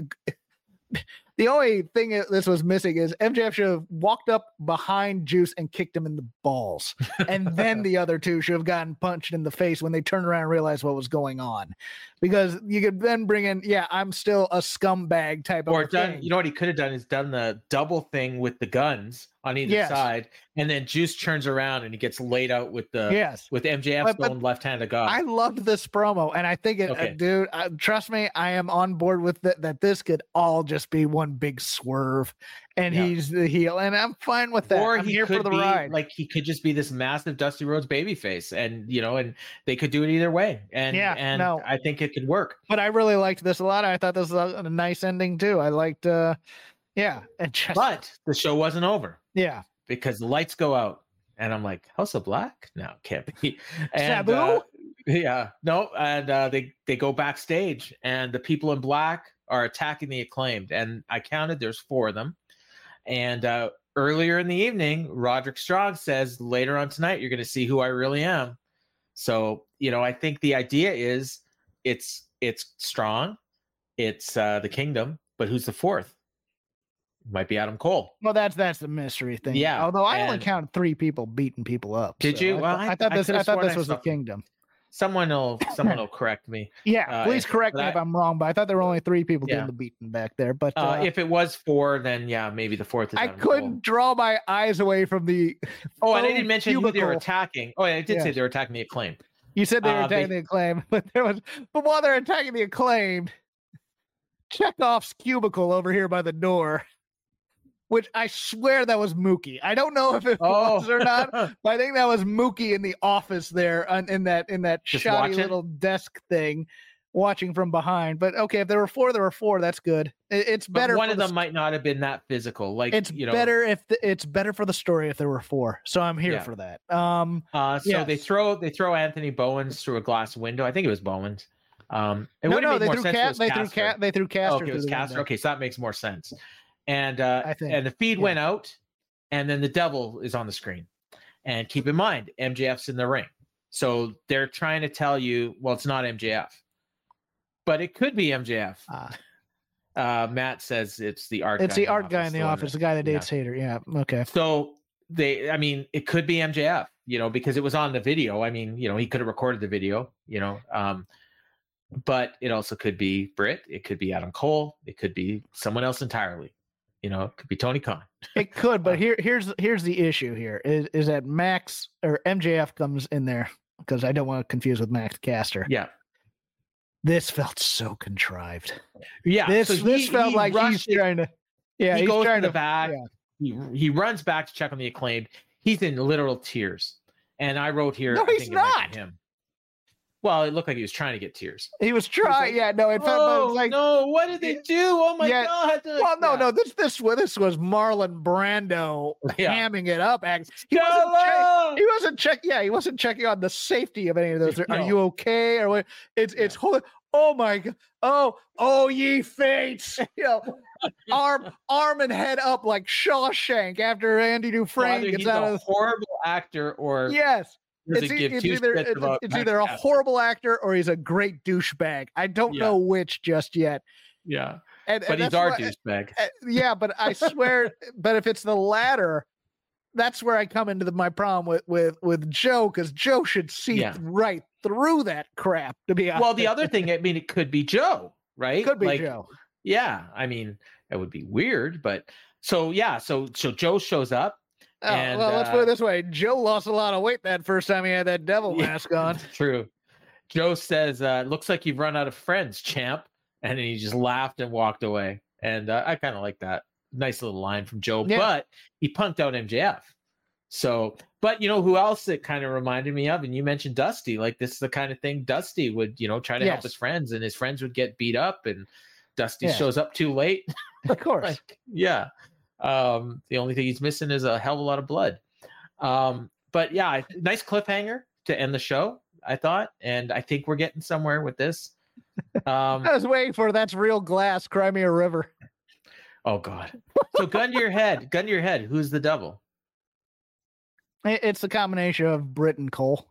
The only thing this was missing is MJF should have walked up behind Juice and kicked him in the balls, and then the other two should have gotten punched in the face when they turned around and realized what was going on, because you could then bring in, yeah, I'm still a scumbag type of or done, thing. you know what he could have done is done the double thing with the guns on either Yes. side, and then Juice turns around and he gets laid out with the yes, with MJF's But- but own left hand of God. I loved this promo, and I think it, uh, dude. Uh, trust me, I am on board with that. That this could all just be one big swerve, and Yeah. he's the heel, and I'm fine with that. or I'm he here could for the be ride. like he could just be this massive Dusty Rhodes babyface, and you know, and they could do it either way, and Yeah, and no. I think it could work. but I really liked this a lot. I thought this was a, a nice ending too. I liked, uh yeah, and just But the show wasn't over yeah, because the lights go out, and I'm like, House of Black? No, can't be. And, Sabu? uh, yeah, no, and uh, they they go backstage, and the people in black are attacking the acclaimed, and I counted there's four of them, and uh, earlier in the evening, Roderick Strong says, later on tonight, you're going to see who I really am. So you know, I think the idea is it's it's strong, it's uh, the kingdom, but who's the fourth? Might be Adam Cole. well, that's that's the mystery thing. Yeah, although I only counted three people beating people up. Did so you? I, Well, thought- I- I thought this. I, could've thought this was the kingdom. Someone will someone will correct me. Yeah, Uh, please correct me if I- I'm wrong, but I thought there were only three people Yeah. doing the beating back there. But Uh, uh, if it was four, then yeah, maybe the fourth is. I Adam couldn't draw my eyes away from the. Oh, and I didn't mention who they were cubicle. attacking. Oh, yeah, I did say they were attacking the acclaim. You said they were Uh, they- attacking the acclaim, but there was. But while they're attacking the acclaimed, Chekhov's cubicle over here by the door, which I swear that was Mookie. I don't know if it was or not, but I think that was Mookie in the office there on, in that in that Just shoddy little desk thing. watching from behind. But okay, if there were four, there were four. That's good. It, it's But better. one of the them might not have been that physical. Like it's you know, better if the, it's better for the story if there were four. So I'm here Yeah. for that. Um, Uh, so they throw they throw Anthony Bowens through a glass window. I think it was Bowens. Um, it no, no, they threw sense. if it cat. was They threw Caster. cat. They threw Oh, okay, it was Caster. window. Okay, so that makes more sense. And uh, I think. and the feed yeah. went out, and then the devil is on the screen. And keep in mind, MJF's in the ring, so they're trying to tell you, well, it's not MJF, but it could be MJF. Ah, Uh, Matt says it's the art. it's the art guy in the office, the guy that yeah. dates Hayter. Yeah. Okay. So they, I mean, it could be MJF, you know, because it was on the video. I mean, you know, he could have recorded the video, you know, um, but it also could be Britt. It could be Adam Cole. It could be someone else entirely. You know, it could be Tony Khan. It could, but here, here's here's the issue. Here is is that Max or MJF comes in there because I don't want to confuse with Max Caster. Yeah. This felt so contrived. Yeah. this so this he- felt he like he's it. trying to. Yeah, he he's goes to trying the to. back. yeah. He, he runs back to check on the acclaimed. He's in literal tears. And I wrote here. No, I he's think it might be not. Him. Well, it looked like he was trying to get tears. He was like, trying. Yeah, no, it felt but Oh it's like. no! What did they do? Oh my Yeah, god! Well, no, Yeah. no. This this was this was Marlon Brando Yeah. hamming it up. He wasn't, check, he wasn't check. Yeah, he wasn't checking on the safety of any of those. Are No. you okay? Or what? It's it's ho- oh my god. Oh oh ye fates. You know, arm arm and head up like Shawshank after Andy Dufresne either gets he's out a of. horrible actor or Yes, it's, e- it's either it's, it's either a horrible actor or he's a great douchebag. I don't Yeah. know which just yet. Yeah, And, but and he's our douchebag. Uh, yeah, but I swear, but if it's the latter, that's where I come into the, my problem with with with Joe because Joe should see Yeah. right through that crap. To be honest, Well, the other thing, I mean, it could be Joe, right? could be Like, Joe. Yeah, I mean, that would be weird, but so yeah, so so Joe shows up. Oh, and, well, let's put uh, it this way: Joe lost a lot of weight that first time he had that devil Yeah. mask on. True. Joe says, uh, "Looks like you've run out of friends, champ," and then he just laughed and walked away. And uh, I kind of like that. Nice little line from Joe, Yeah. but he punked out MJF. So, but you know who else it kind of reminded me of, and you mentioned Dusty. Like this is the kind of thing Dusty would, you know, try to help his friends, and his friends would get beat up, and Dusty Yeah. shows up too late. Of course, like, yeah. Um, the only thing he's missing is a hell of a lot of blood. Um, but yeah, nice cliffhanger to end the show, I thought, and I think we're getting somewhere with this. Um, I was waiting for that's real glass. Cry me a river. oh god. So gun to your head, gun to your head. Who's the devil? It's the combination of Britt and Cole.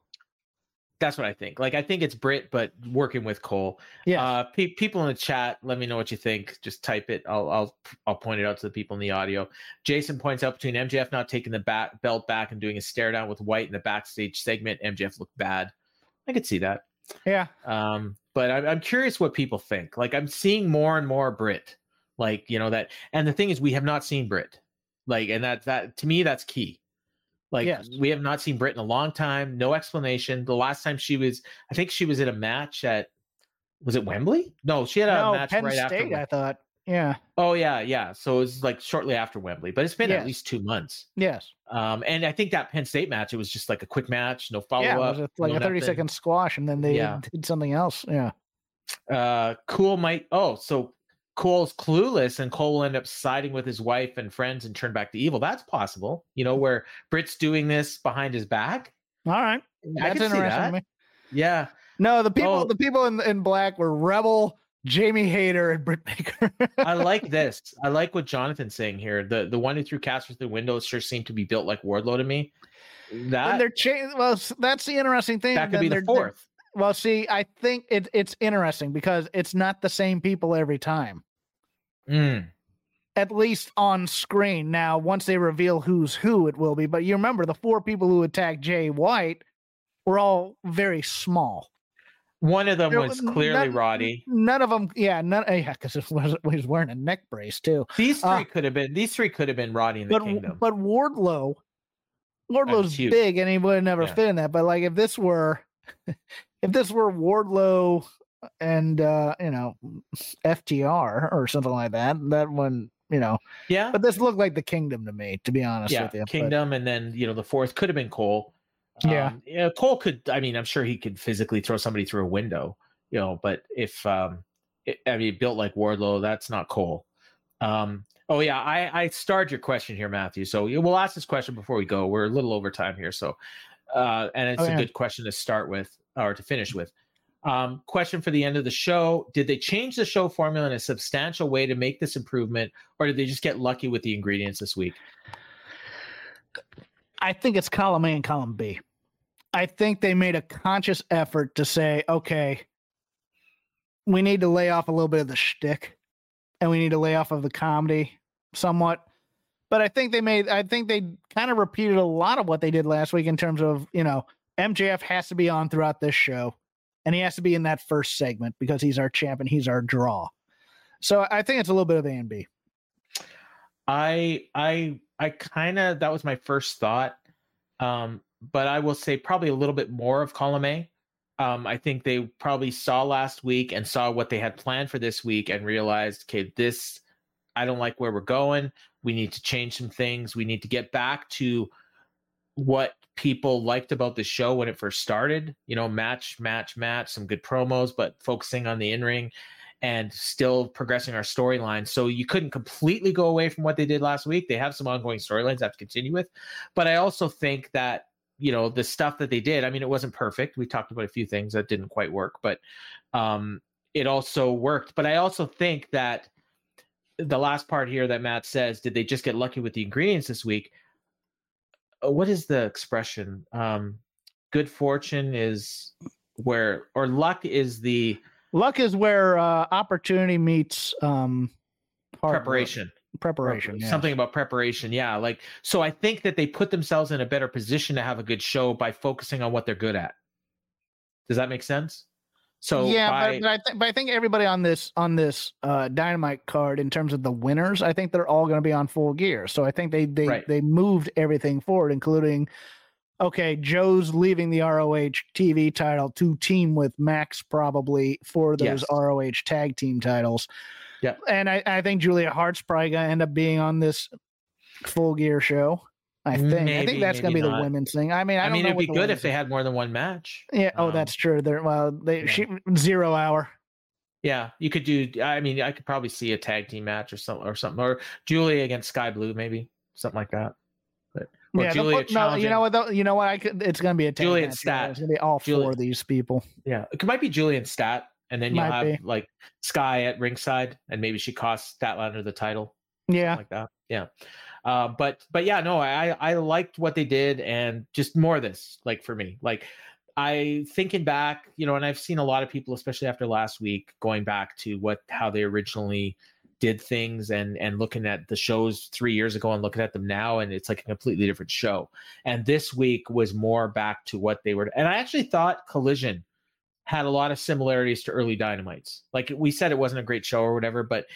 That's what I think. Like I think it's Britt, but working with Cole. Yeah, Uh, pe- people in the chat, let me know what you think. Just type it. I'll I'll I'll point it out to the people in the audio. Jason points out between MJF not taking the back belt back and doing a stare down with White in the backstage segment, MJF looked bad. I could see that. yeah. Um, but I'm I'm curious what people think. Like I'm seeing more and more Britt. Like you know that, and the thing is, we have not seen Britt. Like, and that that to me that's key. Like Yes. we have not seen Britt in a long time. No explanation. The last time she was, I think she was in a match at, was it Wembley? No, she had a No, match Penn right after. State. I thought. Yeah. Oh yeah, yeah. So it was like shortly after Wembley, but it's been Yes. at least two months. Yes. Um, and I think that Penn State match, it was just like a quick match, no follow yeah. It up, was a, like no a thirty second squash, and then they Yeah. did something else. Yeah. uh cool might oh so cole's clueless and cole will end up siding with his wife and friends and turn back to evil that's possible you know where britt's doing this behind his back All right. I That's can see interesting. to that. me. yeah No, the people Oh. the people in in black were Rebel, Jamie Hayter, and Britt Baker. i like this i like what jonathan's saying here the the one who threw Casper through the window sure seemed to be built like wardlow to me and that they're changing. Well, that's the interesting thing. that could then be the they're- they're- fourth Well, see, I think it, it's interesting because it's not the same people every time, Mm, at least on screen. Now, once they reveal who's who, it will be. But you remember the four people who attacked Jay White were all very small. one of them There was clearly none- Roddy. None of them, yeah, none, yeah, because he was, wearing a neck brace too. These three Uh, could have been. These three could have been Roddy in the But Kingdom. but Wardlow, Wardlow's big, and he would have never Yeah. fit in that. But like if this were, if this were Wardlow and uh you know FTR or something like that, that one you know. yeah, But this looked like the Kingdom to me, to be honest yeah, with you. but- Kingdom, and then you know the fourth could have been Cole. Yeah. Um, yeah. Cole could. I mean, I'm sure he could physically throw somebody through a window. you know, but if um, it, I mean, built like Wardlow, that's not Cole. Um, oh yeah, I I starred your question here, Matthew. So we'll ask this question before we go. We're a little over time here, so uh, and it's Oh, a yeah. good question to start with or to finish with. Um, question for the end of the show: Did they change the show formula in a substantial way to make this improvement, or did they just get lucky with the ingredients this week? I think it's column A and column B. I think they made a conscious effort to say, okay, we need to lay off a little bit of the shtick and we need to lay off of the comedy somewhat. But I think they made, I think they kind of repeated a lot of what they did last week in terms of, you know, MJF has to be on throughout this show and he has to be in that first segment because he's our champ and he's our draw. So I think it's a little bit of A and B. I I I kind of that was my first thought, um, but I will say probably a little bit more of column A. Um, I think they probably saw last week and saw what they had planned for this week and realized, okay, this I don't like where we're going. We need to change some things. We need to get back to what people liked about the show when it first started. You know, match, match, match, some good promos, but focusing on the in ring and still progressing our storyline. So you couldn't completely go away from what they did last week. They have some ongoing storylines they have to continue with. But I also think that, you know, the stuff that they did, I mean, it wasn't perfect. We talked about a few things that didn't quite work, but um, it also worked. But I also think that the last part here that Matt says, did they just get lucky with the ingredients this week? Uh, What is the expression? Um, good fortune is where, or luck is the Luck is where uh, opportunity meets um, hard work. preparation. Preparation. yes. something about preparation yeah like so i think that they put themselves in a better position to have a good show by focusing on what they're good at does that make sense so yeah, by, but, but I think but I think everybody on this on this uh, dynamite card in terms of the winners, I think they're all going to be on full gear. So I think they they Right. they moved everything forward, including okay, Joe's leaving the ROH TV title to team with Max probably for those Yes. ROH tag team titles. Yeah, and I, I think Julia Hart's probably going to end up being on this full gear show. I think I think that's going to maybe be the women's thing. I mean, I, i, don't mean it'd be good if they had more than one match yeah. Oh, Um, that's true. They're well, they yeah. she zero hour. yeah you could do i mean i could probably see a tag team match or something or something or julia against skye blue maybe something like that but or yeah, julia no, you know what? Though, you know what? I could. It's going to be a tag Julian match, Stat. It's going to be all Julian- four of these people. yeah it might be julian stat and then you'll have be. like sky at ringside and maybe she costs statlander the title Yeah, like that. Yeah. Uh, but but yeah, no, I I liked what they did and just more of this, like for me. Like I thinking back, you know, and I've seen a lot of people, especially after last week, going back to what how they originally did things and and looking at the shows three years ago and looking at them now and it's like a completely different show and this week was more back to what they were and i actually thought collision had a lot of similarities to early dynamites like we said it wasn't a great show or whatever but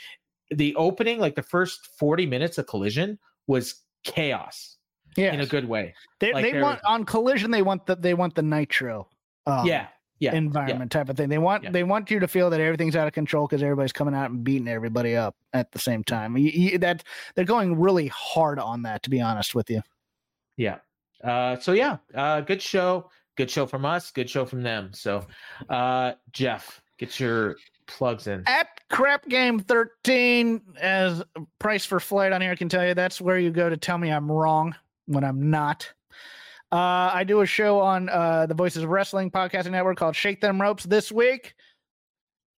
the opening like the first 40 minutes of collision was chaos yeah. in a good way they like they want on collision. They want the they want the nitro. Um, yeah yeah environment type of thing. They want Yeah. they want you to feel that everything's out of control because everybody's coming out and beating everybody up at the same time. You, you, that they're going really hard on that. To be honest with you. Yeah. Uh, so yeah, uh, good show. Good show from us. Good show from them. So, uh, Jeff, get your plugs in. At crap game 13 as price for flight on here I can tell you that's where you go to tell me i'm wrong when i'm not. Uh, i do a show on uh, the voices of wrestling podcasting network called shake them ropes this week.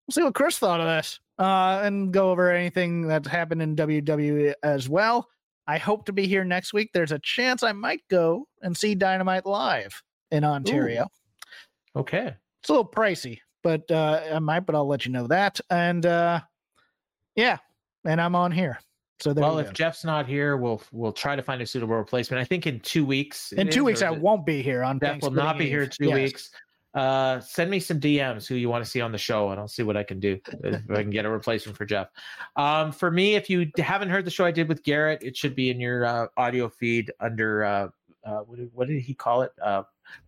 We'll see what chris thought of this uh, and go over anything that's happened in wwe as well. I hope to be here next week. There's a chance i might go and see dynamite live in ontario. Okay. it's a little pricey, but uh, I might, but I'll let you know that. And uh, yeah, and I'm on here. So there well, if. Jeff's not here, we'll we'll try to find a suitable replacement. I think in two weeks. in two is, weeks, I it- won't be here on. Jeff will not be here in two Yes. weeks. Uh, send me some DMs who you want to see on the show, and I'll see what I can do if I can get a replacement for Jeff. Um, for me, if you haven't heard the show I did with Garrett, it should be in your uh, audio feed under uh, uh, what, did, what did he call it?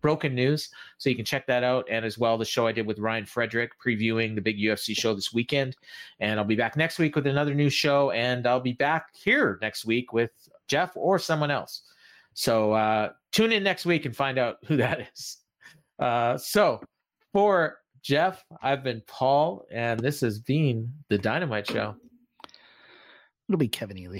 Broken News. So you can check that out, and as well the show I did with Ryan Frederick previewing the big UFC show this weekend. And I'll be back next week with another new show, and I'll be back here next week with Jeff or someone else. So uh, tune in next week and find out who that is. Uh, so for Jeff. I've been Paul, and this has been the Dynamite Show. It'll be Kevin Ely.